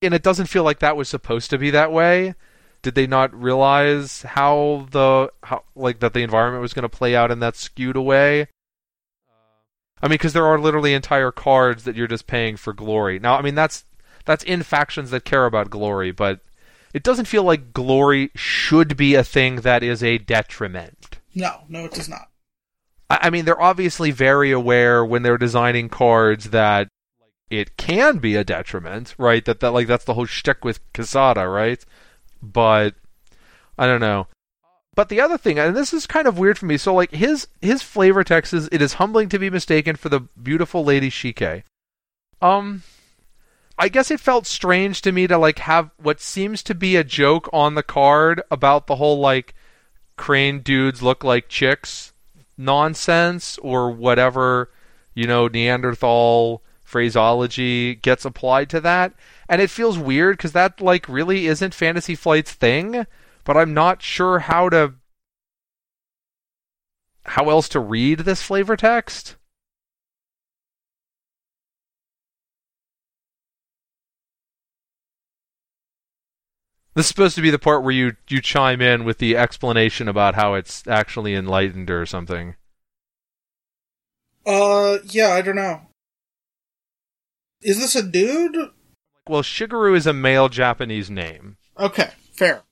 and it doesn't feel like that was supposed to be that way. Did they not realize how the how like that the environment was going to play out in that skewed way? I mean, because there are literally entire cards that you're just paying for glory. Now, I mean that's that's in factions that care about glory, but it doesn't feel like glory should be a thing that is a detriment. No, no, it does not. I I mean, they're obviously very aware when they're designing cards that it can be a detriment, right? That that like that's the whole shtick with Kisada, right? But I don't know. But the other thing, and this is kind of weird for me, so like his his flavor text is it is humbling to be mistaken for the beautiful lady Shike. Um I guess it felt strange to me to like have what seems to be a joke on the card about the whole like crane dudes look like chicks nonsense or whatever, you know, Neanderthal phraseology gets applied to that. And it feels weird because that, like, really isn't Fantasy Flight's thing, but I'm not sure how to. how else to read this flavor text. This is supposed to be the part where you you chime in with the explanation about how it's actually enlightened or something. Uh, yeah, I don't know. Is this a dude? Well, Shigeru is a male Japanese name, Okay, fair.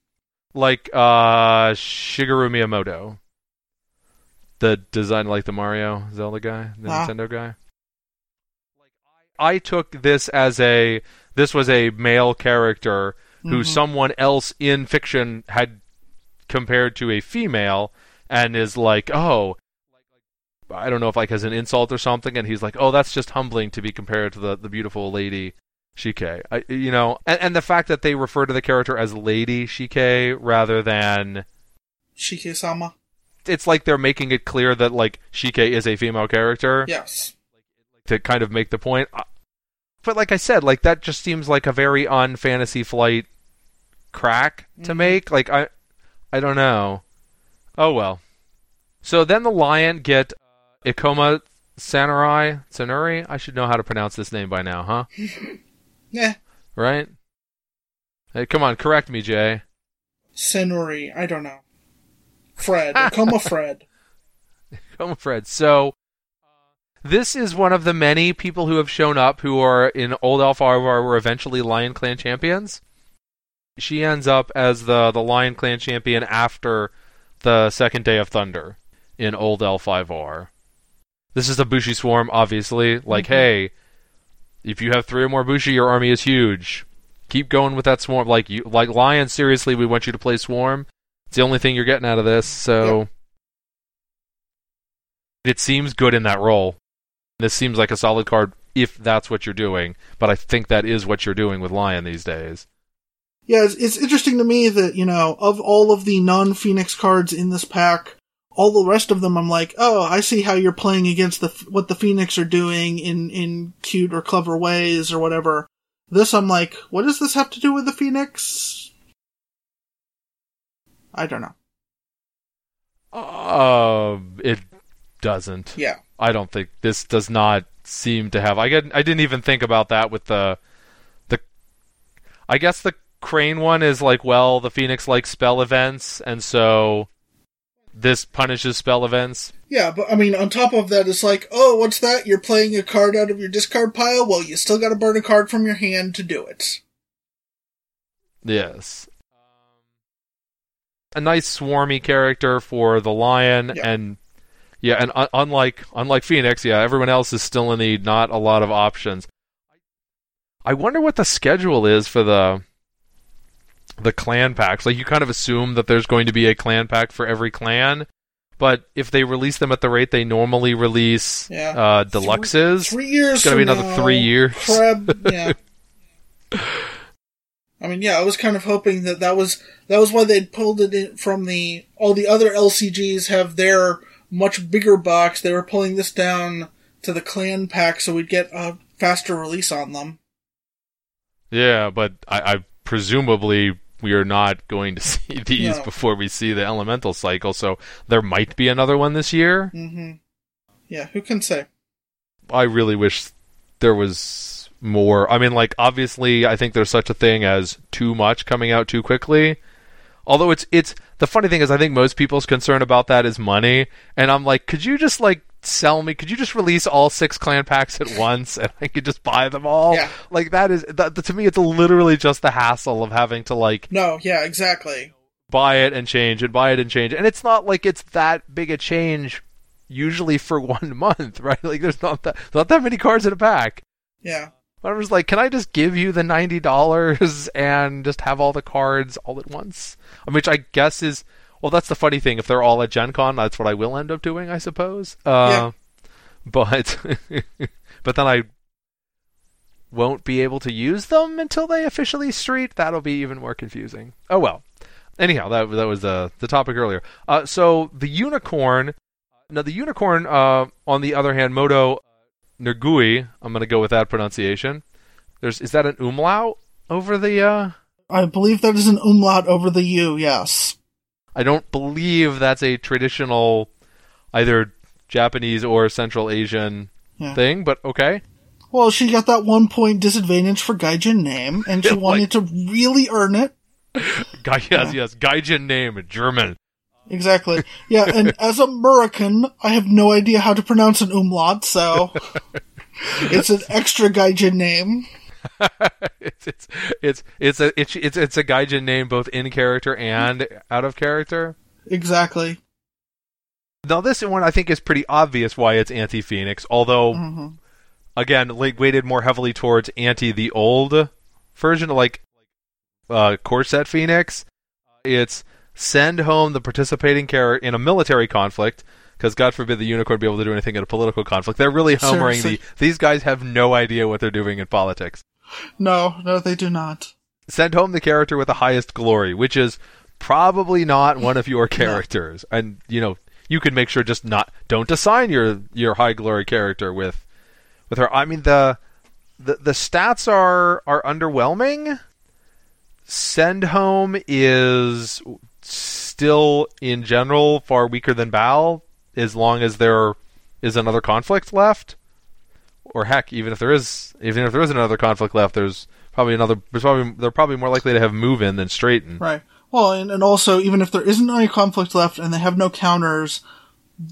like uh, Shigeru Miyamoto, the design like the Mario Zelda guy, the Ah. Nintendo guy. I took this as a this was a male character who Mhm. someone else in fiction had compared to a female and is like, oh, I don't know if like as an insult or something, and he's like, oh, that's just humbling to be compared to the, the beautiful lady Shike. I, you know, and, and the fact that they refer to the character as Lady Shike rather than Shike-sama. it's like they're making it clear that like Shike is a female character Yes. to kind of make the point. But like I said, like that just seems like a very on Fantasy Flight crack to Mhm. make. Like I, I don't know. Oh well. So then the lion get uh, Ikoma Sanurai Sanuri. I should know how to pronounce this name by now, huh? *laughs* Yeah. Right? Hey, come on, correct me, Jay. Senori, I don't know. Fred, Ikoma *laughs* Fred. Come, Fred. So, this is one of the many people who have shown up who are in Old Ivar were eventually Lion Clan champions. She ends up as the, the Lion Clan champion after the second day of Thunder in Old L5R. This is a Bushi Swarm, obviously. Like, Mhm. hey, if you have three or more Bushi, your army is huge. Keep going with that Swarm. Like, you, like Lion, seriously, we want you to play Swarm. It's the only thing you're getting out of this, so. It seems good in that role. This seems like a solid card if that's what you're doing, but I think that is what you're doing with Lion these days. Yeah, it's, it's interesting to me that, you know, of all of the non-Phoenix cards in this pack, all the rest of them I'm like, oh, I see how you're playing against the, what the Phoenix are doing in, in cute or clever ways or whatever. This I'm like, what does this have to do with the Phoenix? I don't know. Uh, it doesn't. Yeah. I don't think this does not seem to have. I get. I didn't even think about that with the the. I guess the crane one is like, well, the phoenix likes spell events, and so this punishes spell events. Yeah, but I mean, on top of that, it's like, oh, what's that? You're playing a card out of your discard pile? Well, you still gotta burn a card from your hand to do it. Yes. A nice swarmy character for the lion, Yeah. and yeah, and un- unlike unlike Phoenix, yeah, everyone else is still in the not a lot of options. I wonder what the schedule is for the the clan packs. Like you kind of assume that there's going to be a clan pack for every clan, but if they release them at the rate they normally release Yeah. uh, deluxes, Three years it's gonna be another now, three years. Crab, *laughs* yeah. I mean, yeah, I was kind of hoping that that was that was why they'd pulled it in from the all the other LCGs have their much bigger box. They were pulling this down to the clan pack so we'd get a faster release on them. Yeah, but I, I presumably we are not going to *laughs* see these No. before we see the elemental cycle, so there might be another one this year. Mm-hmm. Yeah, who can say? I really wish there was more. I mean, like obviously, I think there's such a thing as too much coming out too quickly. Although it's it's the funny thing is, I think most people's concern about that is money, and I'm like, could you just like sell me? Could you just release all six clan packs at *laughs* once, and I could just buy them all? Yeah. Like that is that, to me, it's literally just the hassle of having to like No, yeah, exactly. buy it and change and buy it and change. And it's not like it's that big a change usually for *laughs* one month, right? Like there's not that not that many cards in a pack. Yeah. But I was like, can I just give you the ninety dollars and just have all the cards all at once? Which I guess is well, that's the funny thing. If they're all at Gen Con, that's what I will end up doing, I suppose. Uh, But *laughs* but then I won't be able to use them until they officially street. That'll be even more confusing. Oh well. Anyhow, that that was the the topic earlier. Uh, so the unicorn. Now the unicorn. Uh, on the other hand, Moto Nergui. I'm going to go with that pronunciation. There's is that an umlaut over the? Uh, I believe that is an umlaut over the U, yes. I don't believe that's a traditional either Japanese or Central Asian Yeah. thing, but okay. Well, she got that one point disadvantage for Gaijin name, and *laughs* she Like- wanted to really earn it. Gai- yes, yes. Gaijin name, German. Exactly. Yeah, and *laughs* as a American, I have no idea how to pronounce an umlaut, so *laughs* it's an extra Gaijin name. *laughs* it's, it's it's it's a it's it's it's a Gaijin name both in character and out of character. Exactly. Now this one I think is pretty obvious why it's anti Phoenix, although hmm again like weighted more heavily towards anti the old version like uh Corset Phoenix. It's send home the participating character in a military conflict because God forbid the unicorn be able to do anything in a political conflict. They're really homering Seriously. the these guys have no idea what they're doing in politics. No, no, they do not. send home the character with the highest glory, which is probably not one of your *laughs* characters. And you know, you can make sure just not don't assign your your high glory character with with her. I mean the the the stats are are underwhelming. Send home is still in general far weaker than Bal as long as there is another conflict left. Or heck, even if there is even if there is another conflict left, there's probably another there's probably they're probably more likely to have move in than straighten. Right. Well, and, and also, even if there isn't any conflict left and they have no counters,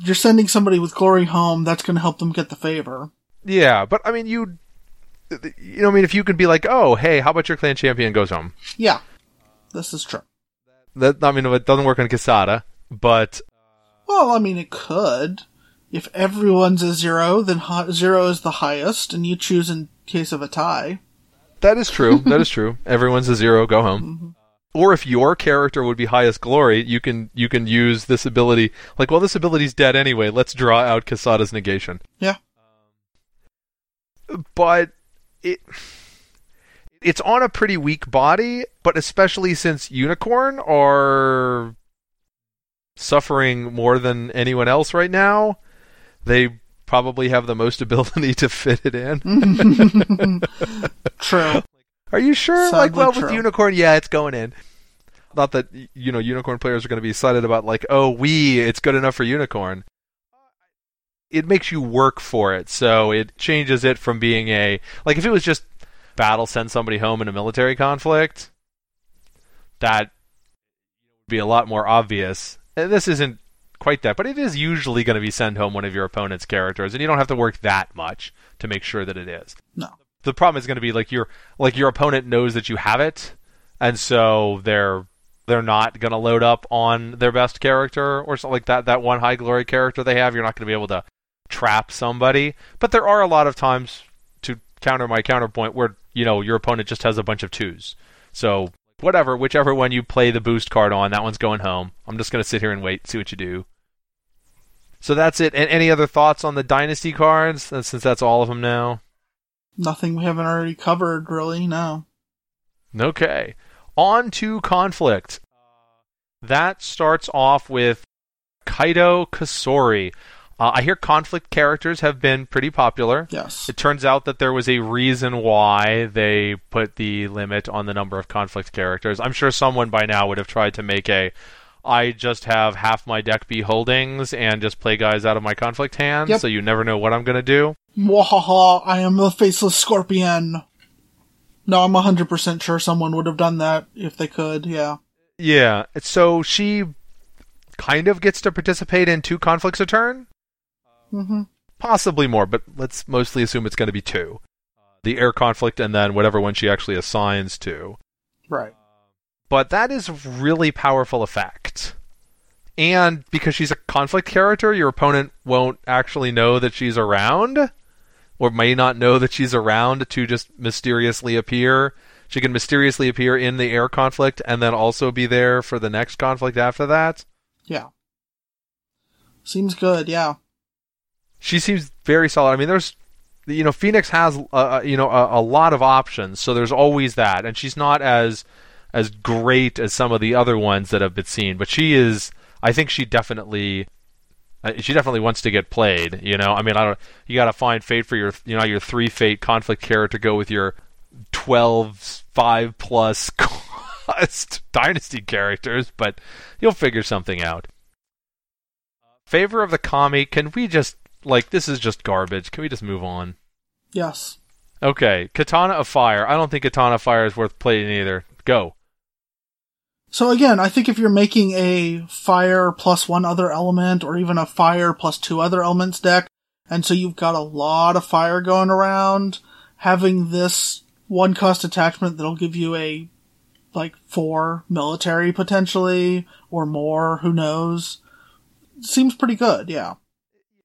you're sending somebody with glory home, that's going to help them get the favor. Yeah, but I mean you you know I mean if you could be like, "Oh, hey, how about your clan champion goes home?" Yeah. This is true. That I mean it doesn't work on Kisada, but Well, I mean, it could. If everyone's a zero, then zero is the highest, and you choose in case of a tie. that is true. *laughs* that is true. Everyone's a zero, go home. Mm-hmm. Or if your character would be highest glory, you can you can use this ability. Like, well, this ability's dead anyway. Let's draw out Kisada's negation. Yeah. But it it's on a pretty weak body, but especially since Unicorn are suffering more than anyone else right now, they probably have the most *laughs* ability to fit it in. *laughs* True. Are you sure? Sadly like, well, with. Unicorn, yeah, it's going in. Not that you know, Unicorn players are going to be excited about like, oh, we, it's good enough for Unicorn. It makes you work for it, so it changes it from being a like if it was just battle send somebody home in a military conflict, that would be a lot more obvious. And this isn't quite that, but it is usually going to be send home one of your opponent's characters, and you don't have to work that much to make sure that it is No. the problem is going to be like your like your opponent knows that you have it, and so they're they're not going to load up on their best character or something like that. That one high glory character they have, you're not going to be able to trap somebody. But there are a lot of times to counter my counterpoint where you know your opponent just has a bunch of twos. So whatever, whichever one you play the boost card on, that one's going home. I'm just going to sit here and wait, see what you do. So that's it. And any other thoughts on the dynasty cards? Uh, Since that's all of them now. Nothing we haven't already covered, really. No. Okay. On to conflict. That starts off with Kaito Kosori. Uh, I hear conflict characters have been pretty popular. Yes. It turns out that there was a reason why they put the limit on the number of conflict characters. I'm sure someone by now would have tried to make a I just have half my deck be holdings and just play guys out of my conflict hand, Yep. so you never know what I'm going to do. Mwahaha, I am the faceless scorpion. No, I'm 100% sure someone would have done that if they could, yeah. Yeah, so she kind of gets to participate in two conflicts a turn. Hmm possibly more, but let's mostly assume it's going to be two. The air conflict and then whatever one she actually assigns to. Right. But that is a really powerful effect. And because she's a conflict character, your opponent won't actually know that she's around, or may not know that she's around to just mysteriously appear. She can mysteriously appear in the air conflict and then also be there for the next conflict after that. Yeah. Seems good, yeah. She seems very solid. I mean, there's, you know, Phoenix has, uh, uh, you know, a, a lot of options, so there's always that, and she's not as as great as some of the other ones that have been seen, but she is. I think she definitely. Uh, she definitely wants to get played, you know. I mean, I don't. You got to find fate for your, you know, your three fate conflict character. Go with your 12 five plus *laughs* cost dynasty characters, but you'll figure something out. Favor of the Kami, can we just like this is just garbage. Can we just move on? Yes. Okay, Katana of Fire. I don't think Katana of Fire is worth playing either. Go. So again, I think if you're making a fire plus one other element, or even a fire plus two other elements deck, and so you've got a lot of fire going around, having this one cost attachment that'll give you a like four military potentially, or more, who knows, seems pretty good, yeah.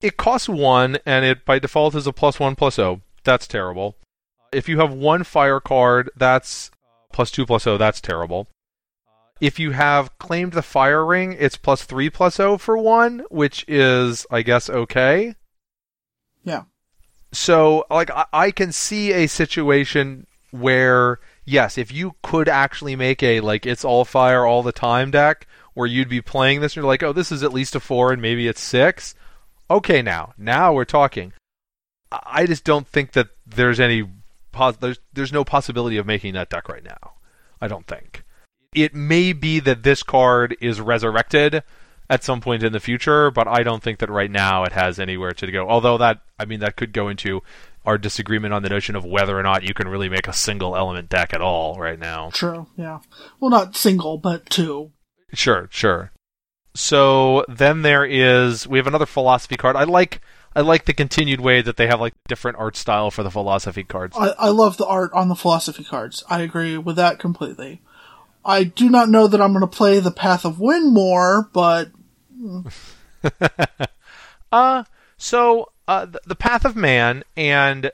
It costs one, and it by default is a plus one plus O. That's terrible. If you have one fire card, that's uh, plus two plus O. That's terrible. If you have claimed the fire ring, it's plus three plus O for one, which is, I guess, okay. Yeah. So, like, I, I can see a situation where, yes, if you could actually make a, like, it's all fire all the time deck, where you'd be playing this and you're like, oh, this is at least a four and maybe it's six. Okay, now. Now we're talking. I just don't think that there's any, pos- there's, there's no possibility of making that deck right now. I don't think. It may be that this card is resurrected at some point in the future, but I don't think that right now it has anywhere to go. Although that, I mean, that could go into our disagreement on the notion of whether or not you can really make a single element deck at all right now. True, yeah. Well, not single, but two. Sure, sure. So then there is we have another philosophy card. I like I like the continued way that they have like different art style for the philosophy cards. I, I love the art on the philosophy cards. I agree with that completely. I do not know that I'm going to play the Path of Wind more, but *laughs* Uh so uh the, the Path of Man and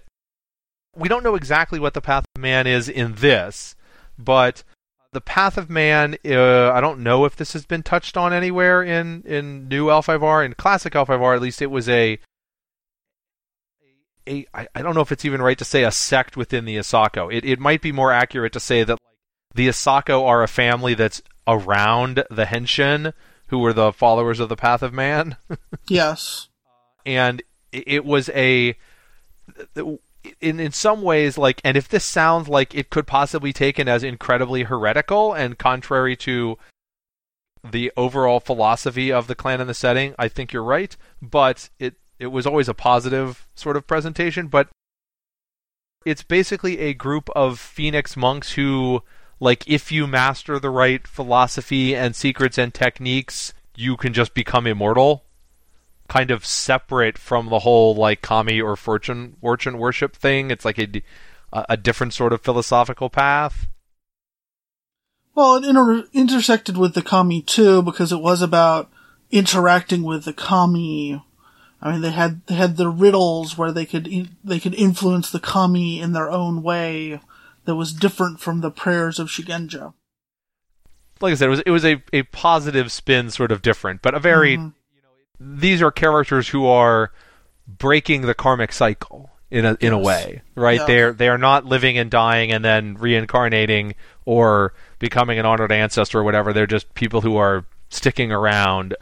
we don't know exactly what the Path of Man is in this, but The Path of Man, uh, I don't know if this has been touched on anywhere in, in new L5R. In classic L5R, at least, it was a. a I, I don't know if it's even right to say a sect within the Asako. It, it might be more accurate to say that like, the Asako are a family that's around the Henshin, who were the followers of the Path of Man. *laughs* yes. And it was a in in some ways like and if this sounds like it could possibly taken as incredibly heretical and contrary to the overall philosophy of the clan and the setting, I think you're right, but it it was always a positive sort of presentation, but it's basically a group of phoenix monks who like if you master the right philosophy and secrets and techniques, you can just become immortal kind of separate from the whole like kami or fortune fortune worship thing. It's like a a different sort of philosophical path. Well, it inter- intersected with the kami too because it was about interacting with the kami. I mean, they had they had the riddles where they could in- they could influence the kami in their own way that was different from the prayers of Shugenja. Like I said, it was it was a, a positive spin, sort of different, but a very mm-hmm these are characters who are breaking the karmic cycle in a in a way, right? Yeah. They're they are not living and dying and then reincarnating or becoming an honored ancestor or whatever. They're just people who are sticking around.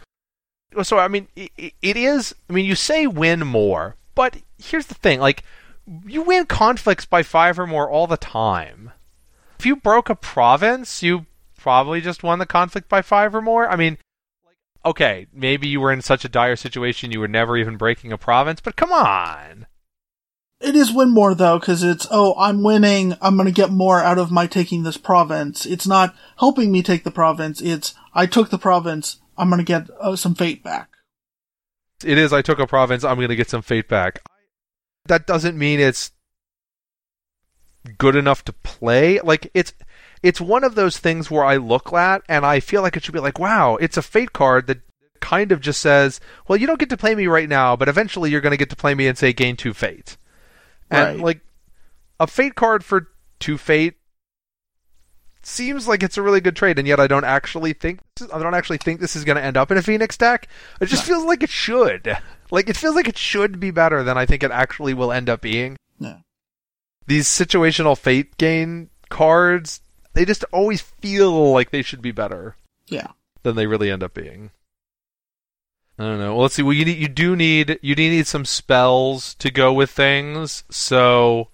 So I mean, it, it is. I mean, you say win more, but here's the thing: like you win conflicts by five or more all the time. If you broke a province, you probably just won the conflict by five or more. I mean, okay, maybe you were in such a dire situation you were never even breaking a province, but come on. It is win more though, because it's, oh, I'm winning, I'm gonna get more out of my taking this province. It's not helping me take the province, it's, I took the province, I'm gonna get uh, some fate back. It is, I took a province, I'm gonna get some fate back. That doesn't mean it's good enough to play. Like, it's, it's one of those things where I look at and I feel like it should be like, wow, it's a fate card that kind of just says, well, you don't get to play me right now, but eventually you're going to get to play me and say gain two fate. And right. like a fate card for two fate seems like it's a really good trade, and yet I don't actually think I don't actually think this is going to end up in a Phoenix deck. It just feels like it should. Like it feels like it should be better than I think it actually will end up being. Yeah. These situational fate gain cards they just always feel like they should be better. Yeah. Than they really end up being. I don't know. Well, let's see. Well, you need, you do need you do need some spells to go with things. So,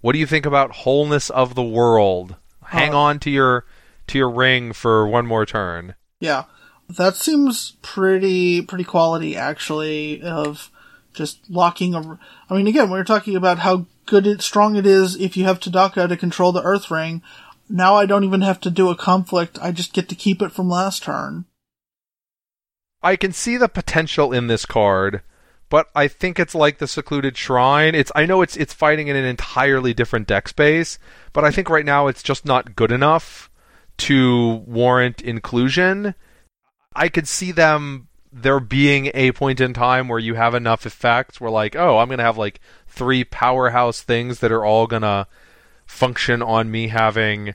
what do you think about wholeness of the world? Hang uh, on to your to your ring for one more turn. Yeah, that seems pretty pretty quality actually. Of just locking a. I mean, again, we are talking about how good it strong it is if you have Tadaka to control the Earth Ring now I don't even have to do a conflict. I just get to keep it from last turn. I can see the potential in this card, but I think it's like the secluded shrine. It's I know it's it's fighting in an entirely different deck space, but I think right now it's just not good enough to warrant inclusion. I could see them there being a point in time where you have enough effects where like, oh, I'm to have like three powerhouse things that are all to function on me having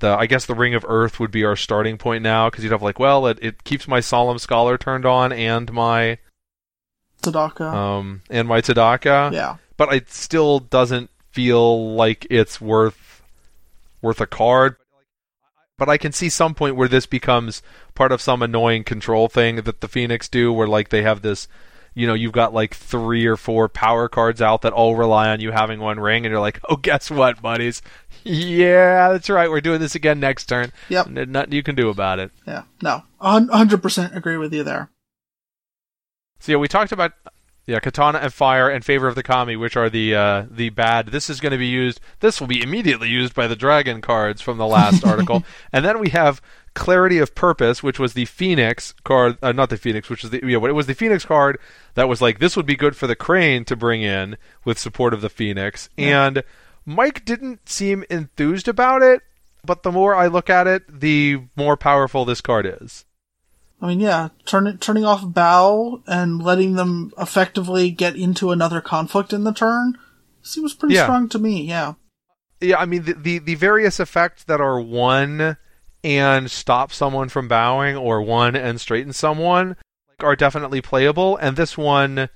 the I guess the Ring of Earth would be our starting point now because you'd have like, well, it, it keeps my Solemn Scholar turned on and my Tadaka. Um, and my Tadaka. Yeah. But it still doesn't feel like it's worth worth a card. But I can see some point where this becomes part of some annoying control thing that the Phoenix do, where like they have this you know you've got like three or four power cards out that all rely on you having one ring and you're like oh guess what buddies? *laughs* Yeah that's right we're doing this again next turn. Yep. Nothing you can do about it. Yeah no 100% agree with you there. So yeah we talked about yeah, Katana and Fire in Favor of the Kami, which are the uh, the bad. This is going to be used. This will be immediately used by the Dragon cards from the last *laughs* article, and then we have Clarity of Purpose, which was the Phoenix card, uh, not the Phoenix, which is the yeah, it was the Phoenix card that was like this would be good for the Crane to bring in with support of the Phoenix, yeah. and Mike didn't seem enthused about it. But the more I look at it, the more powerful this card is. I mean, yeah, turn, turning off bow and letting them effectively get into another conflict in the turn seems pretty yeah. strong to me. Yeah. Yeah, I mean the, the the various effects that are one and stop someone from bowing or one and straighten someone are definitely playable. And this one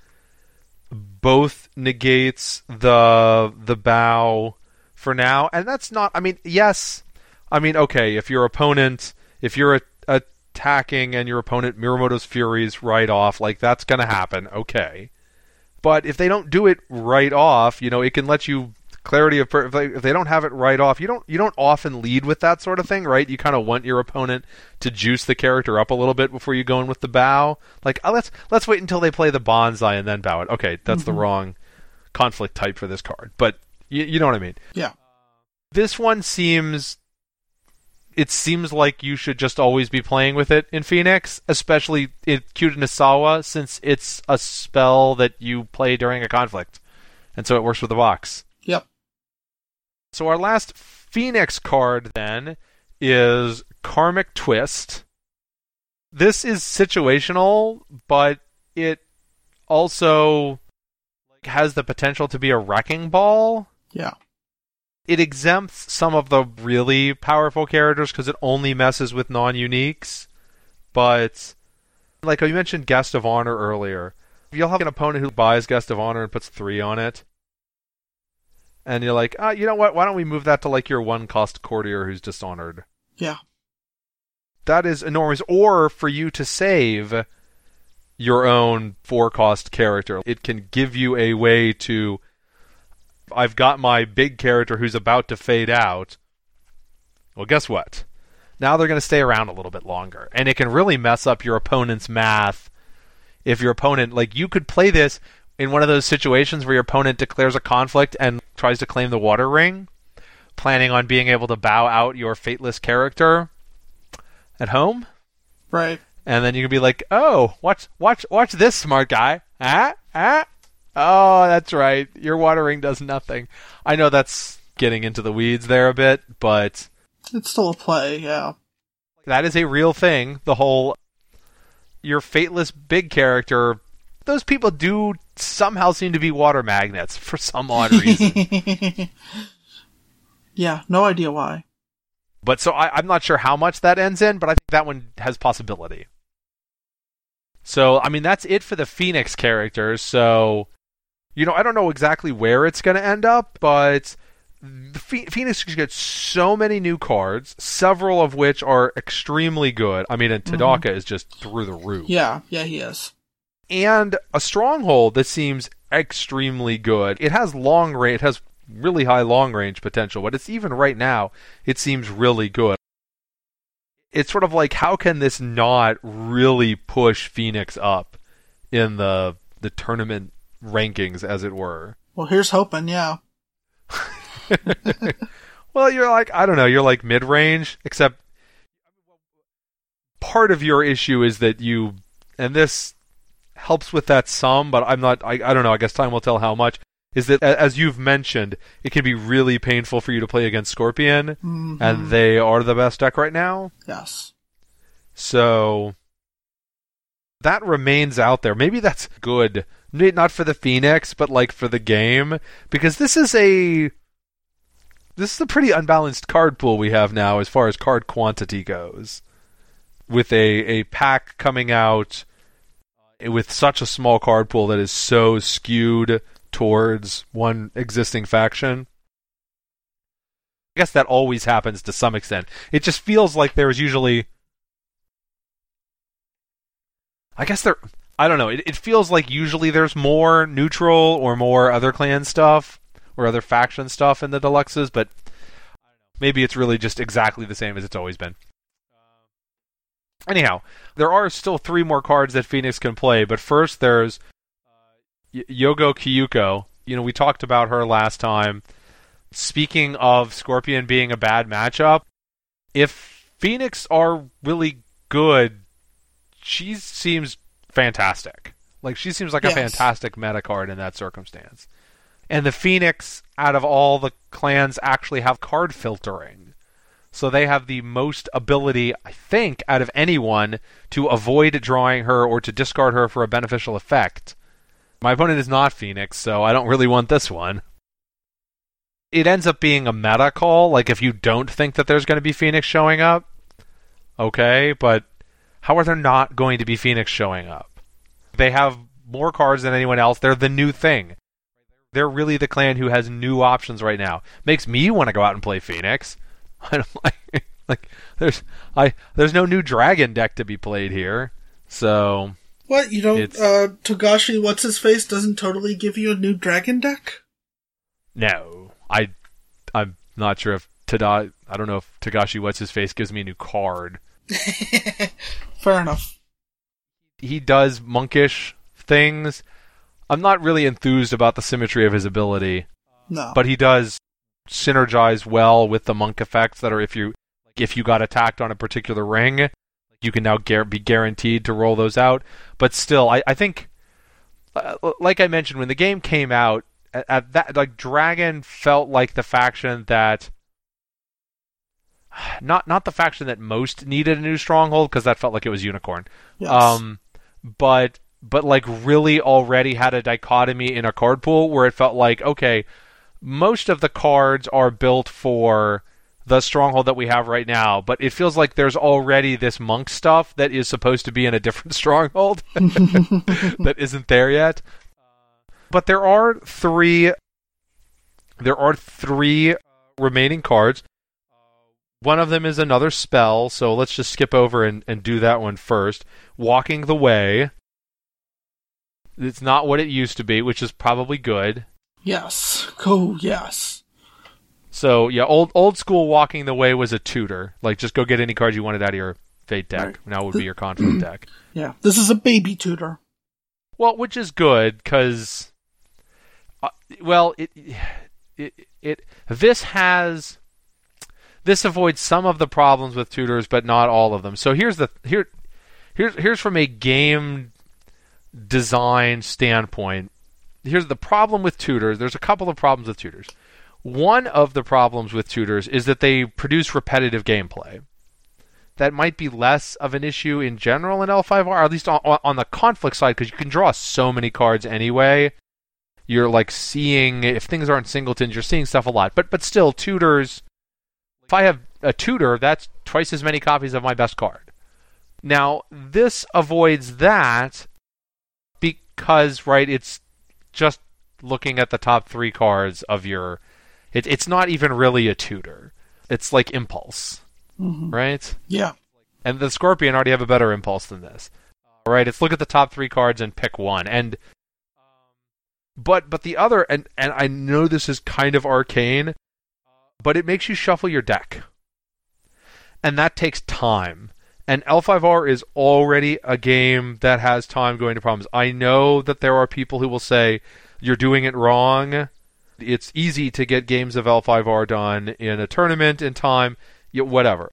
both negates the the bow for now. And that's not I mean yes I mean okay if your opponent if you're a, attacking and your opponent Mirumoto's Furies right off like that's going to happen. Okay. But if they don't do it right off you know it can let you clarity of per- if they, if they don't have it right off you don't you don't often lead with that sort of thing right you kind of want your opponent to juice the character up a little bit before you go in with the bow like oh, let's let's wait until they play the bonsai and then bow it okay that's Mm-hmm. the wrong conflict type for this card but you, you know what i mean Yeah. this one seems it seems like you should just always be playing with it in Phoenix, especially in Kyuden since it's a spell that you play during a conflict. And so it works with the box. So our last Phoenix card then is Karmic Twist. This is situational, but it also like, has the potential to be a wrecking ball Yeah. it exempts some of the really powerful characters because it only messes with non-uniques. But like oh, you mentioned, Guest of Honor earlier, you'll have an opponent who buys Guest of Honor and puts three on it, and you're like, ah, you know what? Why don't we move that to like your one-cost courtier who's dishonored? Yeah. That is enormous. Or for you to save your own four-cost character, it can give you a way to I've got my big character who's about to fade out. Well, guess what? Now they're going to stay around a little bit longer. And it can really mess up your opponent's math. If your opponent, like, you could play this in one of those situations where your opponent declares a conflict and tries to claim the water ring, planning on being able to bow out your fateless character at home. Right. And then you can be like, "Oh, watch, watch, watch this, smart guy! Ah, ah! Oh, that's right. Your water ring does nothing." I know that's getting into the weeds there a bit, but It's still a play, yeah. that is a real thing. The whole your fateless big character. Those people do somehow seem to be water magnets for some odd reason. *laughs* yeah, no idea why. but so I, I'm not sure how much that ends in, but I think that one has possibility. So I mean that's it for the Phoenix characters. So you know I don't know exactly where it's going to end up, but the Phoenix gets so many new cards, several of which are extremely good. I mean, and mm-hmm. Tadaka is just through the roof. Yeah, yeah, he is. And a stronghold that seems extremely good. It has long range. It has really high long range potential, but it's even right now. It seems really good. It's sort of like how can this not really push Phoenix up in the the tournament rankings, as it were? Well, here's hoping, yeah. *laughs* *laughs* well, you're like I don't know. You're like mid range, except part of your issue is that you, and this helps with that some, but I'm not. I, I don't know. I guess time will tell how much. Is that as you've mentioned, it can be really painful for you to play against Scorpion, Mhm. and they are the best deck right now. yes. So that remains out there. Maybe that's good. Not for the Phoenix, but like for the game. Because this is a this is a pretty unbalanced card pool we have now as far as card quantity goes. With a, a pack coming out with such a small card pool that is so skewed towards one existing faction. I guess that always happens to some extent. It just feels like there is usually I guess there. I don't know. It, it feels like usually there's more neutral or more other clan stuff or other faction stuff in the deluxes, but maybe it's really just exactly the same as it's always been. Anyhow, there are still three more cards that Phoenix can play, but first there's uh, y- Yogo Kikuyo. You know, we talked about her last time. Speaking of Scorpion being a bad matchup, if Phoenix are really good, she seems fantastic. Like she seems like a fantastic meta card in that circumstance. And the Phoenix, out of all the clans, actually have card filtering. So they have the most ability, I think, out of anyone to avoid drawing her or to discard her for a beneficial effect. My opponent is not Phoenix, so I don't really want this one. It ends up being a meta call, like if you don't think that there's going to be Phoenix showing up, okay, but how are there not going to be Phoenix showing up? They have more cards than anyone else. They're the new thing. They're really the clan who has new options right now. Makes me want to go out and play Phoenix. *laughs* I don't *laughs* like like there's I there's no new dragon deck to be played here. So What you don't? Uh, Togashi, what's his face, doesn't totally give you a new dragon deck. no, I I'm not sure if Tada I don't know if Togashi what's his face gives me a new card. *laughs* Fair enough. He does monkish things. I'm not really enthused about the symmetry of his ability, No, but he does synergize well with the monk effects that are if you if you got attacked on a particular ring, you can now gar- be guaranteed to roll those out. But still, I, I think, uh, like I mentioned, when the game came out, at, at that like Dragon felt like the faction that. *sighs* Not not the faction that most needed a new stronghold because that felt like it was Unicorn. yes. Um, but but like really already had a dichotomy in a card pool where it felt like okay, most of the cards are built for the stronghold that we have right now, but it feels like there's already this monk stuff that is supposed to be in a different *laughs* stronghold *laughs* that isn't there yet. But there are three there are three remaining cards. One of them is another spell, so let's just skip over and, and do that one first. Walking the Way. It's not what it used to be, which is probably good. Yes. Go. Yes. So yeah, old old school Walking the Way was a tutor. Like just go get any card you wanted out of your fate deck. Right. Now would be your conflict *clears throat* deck. Yeah. This is a baby tutor. Well, which is good because, uh, well, it, it it this has this avoids some of the problems with tutors, but not all of them. So here's the here here's here's from a game design standpoint. Here's the problem with tutors. There's a couple of problems with tutors. One of the problems with tutors is that they produce repetitive gameplay that might be less of an issue in general in L5R, at least on, on the conflict side, because you can draw so many cards anyway. You're like seeing if things aren't singletons, you're seeing stuff a lot. But but still, tutors. If I have a tutor, that's twice as many copies of my best card. Now this avoids that because right, it's just looking at the top three cards of your. It, it's not even really a tutor. It's like impulse, hmm right? Yeah. And the Scorpion already have a better impulse than this. All right, it's look at the top three cards and pick one. And but but the other and and I know this is kind of arcane, but it makes you shuffle your deck. And that takes time. And L5R is already a game that has time going to problems. I know that there are people who will say you're doing it wrong. It's easy to get games of L5R done in a tournament in time, whatever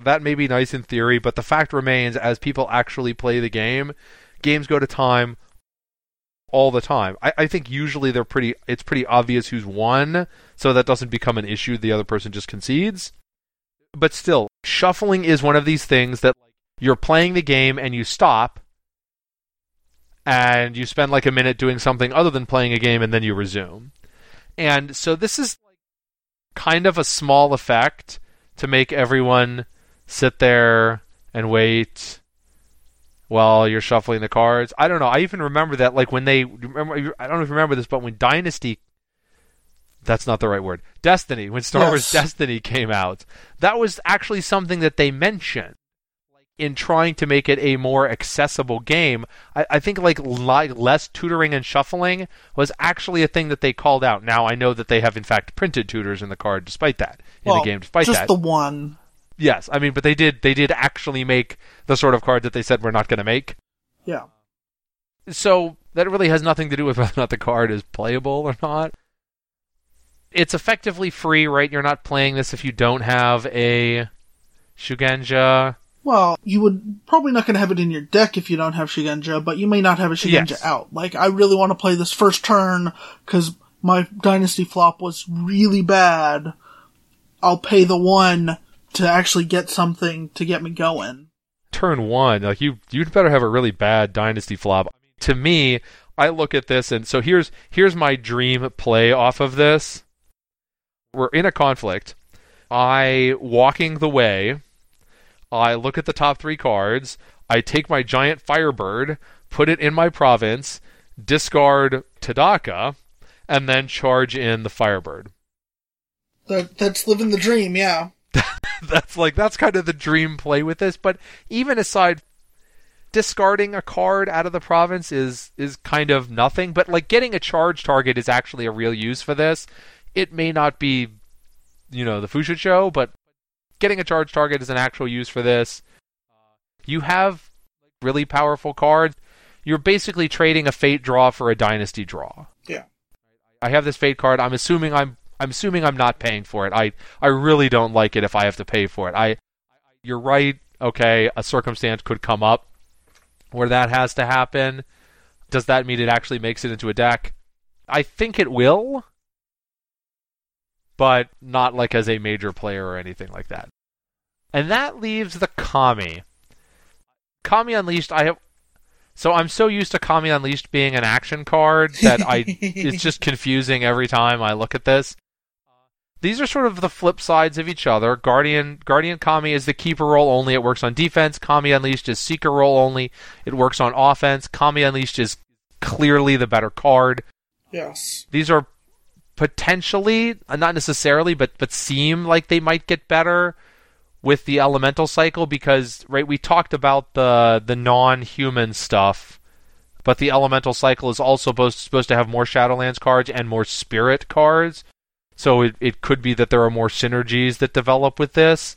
that may be nice in theory, but the fact remains as people actually play the game, games go to time all the time. I, I think usually they're pretty it's pretty obvious who's won, so that doesn't become an issue. The other person just concedes. But still, shuffling is one of these things that you're playing the game and you stop and you spend like a minute doing something other than playing a game and then you resume. And so this is kind of a small effect to make everyone sit there and wait while you're shuffling the cards. I don't know. I even remember that, like when they remember. I don't know if you remember this, but when Dynasty. That's not the right word. Destiny. When Star Wars Destiny came out, that was actually something that they mentioned in trying to make it a more accessible game. I, I think like li- less tutoring and shuffling was actually a thing that they called out. Now I know that they have in fact printed tutors in the card, despite that in well, the game. Despite just that, the one. Yes, I mean, but they did they did actually make the sort of card that they said we're not going to make. Yeah. So that really has nothing to do with *laughs* whether or not the card is playable or not. It's effectively free, right? You're not playing this if you don't have a Shugenja. Well, you would probably not going to have it in your deck if you don't have Shugenja, but you may not have a Shugenja Yes. out. Like, I really want to play this first turn because my Dynasty flop was really bad. I'll pay the one to actually get something to get me going. turn one, like you you'd better have a really bad dynasty flop. To me, I look at this and so here's here's my dream play off of this. We're in a conflict. I walking the way. I look at the top three cards, I take my giant Firebird, put it in my province, discard Tadaka, and then charge in the Firebird. That that's living the dream, yeah. *laughs* that's like that's kind of the dream play with this, but even aside discarding a card out of the province is is kind of nothing, but like getting a charge target is actually a real use for this. It may not be you know, the show but getting a charge target is an actual use for this. You have really powerful cards. You're basically trading a fate draw for a dynasty draw. Yeah. I have this fate card. I'm assuming I'm I'm assuming I'm not paying for it. I I really don't like it if I have to pay for it. I you're right. Okay, a circumstance could come up where that has to happen. Does that mean it actually makes it into a deck? I think it will, but not like as a major player or anything like that. And that leaves the Kami. Kami Unleashed, I have so I'm so used to Kami Unleashed being an action card that I *laughs* it's just confusing every time I look at this. These are sort of the flip sides of each other. Guardian Guardian Kami is the keeper role only. It works on defense. Kami Unleashed is seeker role only. It works on offense. Kami Unleashed is clearly the better card. Yes. These are potentially, uh, not necessarily, but but seem like they might get better with the elemental cycle because right we talked about the the non-human stuff but the elemental cycle is also supposed, supposed to have more shadowlands cards and more spirit cards. So it, it could be that there are more synergies that develop with this.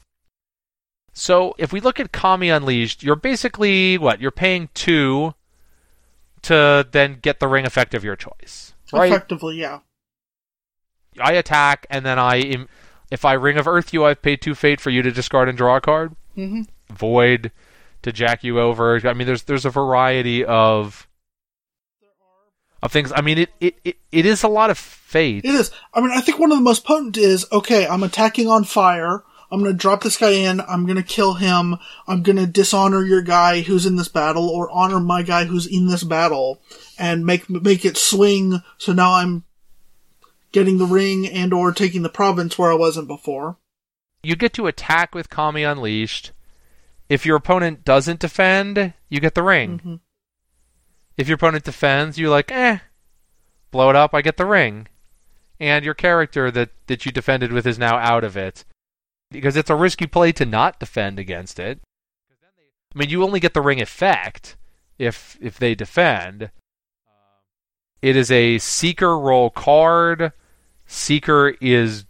So if we look at kami unleashed you're basically what you're paying two to then get the ring effect of your choice right? Effectively, yeah. I attack, and then I, im- if I Ring of Earth you, I've paid two fate for you to discard and draw a card. hmm Void to jack you over. I mean, there's there's a variety of of things. I mean, it it, it, it is a lot of fate. It is. I mean, I think one of the most potent is okay. I'm attacking on fire. I'm gonna drop this guy in. I'm gonna kill him. I'm gonna dishonor your guy who's in this battle, or honor my guy who's in this battle, and make make it swing. So now I'm getting the ring and or taking the province where I wasn't before. You get to attack with Kami Unleashed. If your opponent doesn't defend, you get the ring. Mhm. If your opponent defends, you're like, eh, blow it up, I get the ring. And your character that, that you defended with is now out of it. Because it's a risky play to not defend against it. I mean, you only get the ring effect if if they defend. It is a seeker role card. Seeker is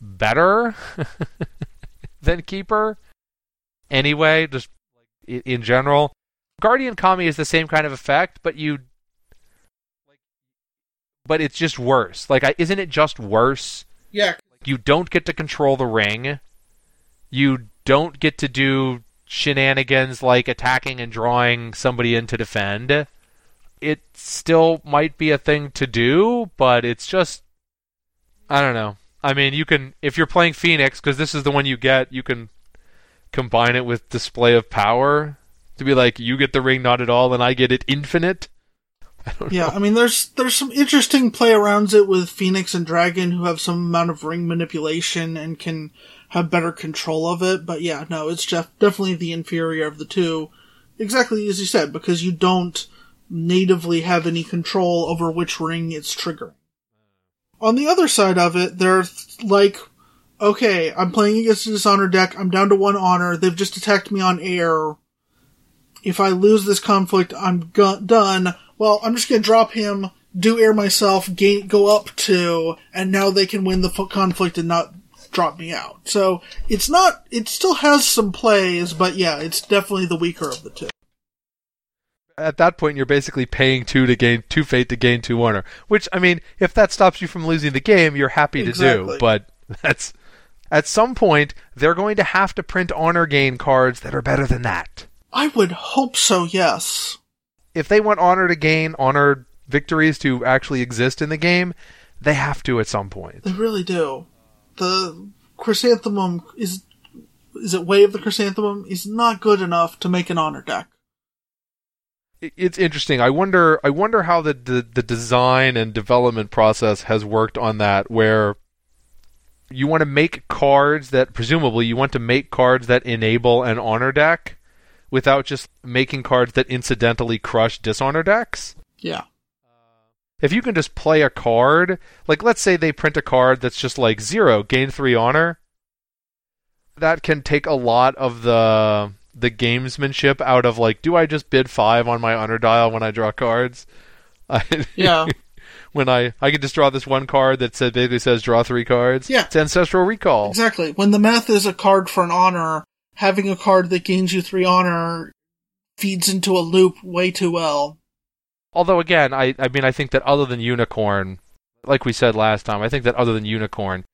better *laughs* than keeper. Anyway, just in general, Guardian Kami is the same kind of effect, but you but it's just worse. Like isn't it just worse? Yeah. You don't get to control the ring. You don't get to do shenanigans like attacking and drawing somebody in to defend. It still might be a thing to do, but it's just I don't know. I mean, you can if you're playing Phoenix because this is the one you get, you can combine it with display of power to be like you get the ring not at all and I get it infinite. *laughs* I don't Yeah, know. I mean, there's there's some interesting play arounds it with Phoenix and Dragon, who have some amount of ring manipulation and can have better control of it. But yeah, no, it's def- definitely the inferior of the two. Exactly as you said, because you don't natively have any control over which ring it's triggering. On the other side of it, they're like, okay, I'm playing against a dishonor deck. I'm down to one honor. They've just attacked me on air. If I lose this conflict, I'm go- done. Well, I'm just gonna drop him, do air myself, gain, go up two, and now they can win the f- conflict and not drop me out. So it's not. It still has some plays, but yeah, it's definitely the weaker of the two. At that point, you're basically paying two to gain two fate to gain two honor. Which I mean, if that stops you from losing the game, you're happy to Exactly. do. But that's at some point they're going to have to print honor gain cards that are better than that. I would hope so. Yes. if they want honor to gain, honor victories to actually exist in the game, they have to at some point. They really do. The chrysanthemum is is it Way of the Chrysanthemum is not good enough to make an honor deck. It- It's interesting. I wonder. I wonder how the, the the design and development process has worked on that. Where you want to make cards that presumably you want to make cards that enable an honor deck without just making cards that incidentally crush dishonor decks. Yeah. If you can just play a card, like let's say they print a card that's just like zero, gain three honor, that can take a lot of the the gamesmanship out of like, do I just bid five on my honor dial when I draw cards? *laughs* yeah. *laughs* when I I can just draw this one card that said basically says draw three cards. Yeah. It's ancestral recall. Exactly. When the math is a card for an honor, having a card that gains you three honor feeds into a loop way too well. Although again, I I mean I think that other than Unicorn, like we said last time, I think that other than Unicorn,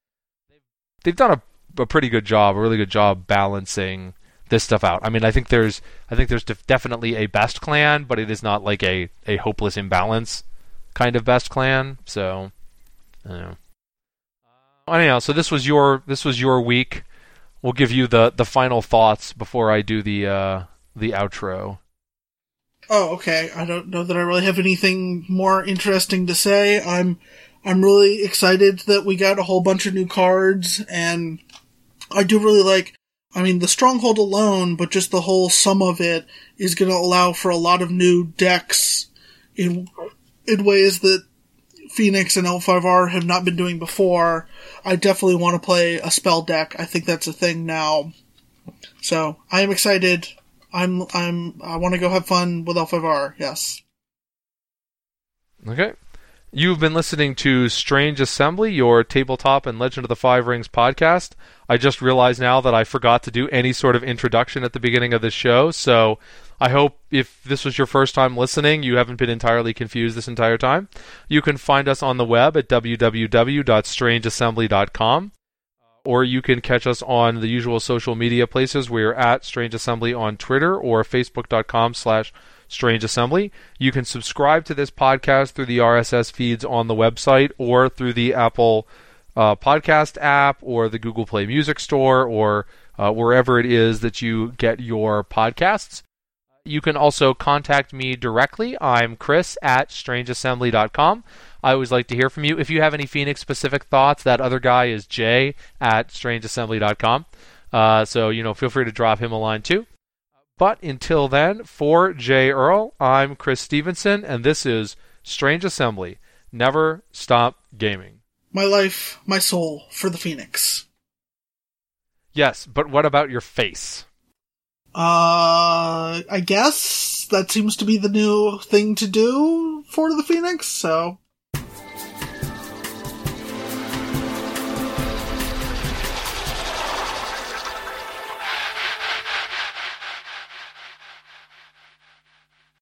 they've done a, a pretty good job, a really good job balancing this stuff out. I mean, I think there's I think there's def- definitely a best clan, but it is not like a a hopeless imbalance kind of best clan. So, I don't know. Anyhow, so this was your this was your week. We'll give you the the final thoughts before I do the uh the outro. Oh, okay. I don't know that I really have anything more interesting to say. I'm I'm really excited that we got a whole bunch of new cards and I do really like I mean the stronghold alone, but just the whole sum of it is going to allow for a lot of new decks in in ways that Phoenix and L5R have not been doing before. I definitely want to play a spell deck. I think that's a thing now. So, I am excited. I'm I'm I want to go have fun with L5R. Yes. Okay. You've been listening to Strange Assembly, your tabletop and Legend of the Five Rings podcast. I just realized now that I forgot to do any sort of introduction at the beginning of the show, so I hope if this was your first time listening, you haven't been entirely confused this entire time. You can find us on the web at www.strangeassembly.com or you can catch us on the usual social media places. We're at Strange Assembly on Twitter or facebook.com slash Strange Assembly. You can subscribe to this podcast through the RSS feeds on the website or through the Apple uh, Podcast app or the Google Play Music Store or uh, wherever it is that you get your podcasts. You can also contact me directly. I'm Chris at strangeassembly.com. I always like to hear from you. If you have any Phoenix specific thoughts, that other guy is Jay at strangeassembly.com. Uh, so, you know, feel free to drop him a line too. But until then, for Jay Earl, I'm Chris Stevenson, and this is Strange Assembly. Never stop gaming. My life, my soul for the Phoenix. Yes, but what about your face? Uh, I guess that seems to be the new thing to do for the Phoenix, so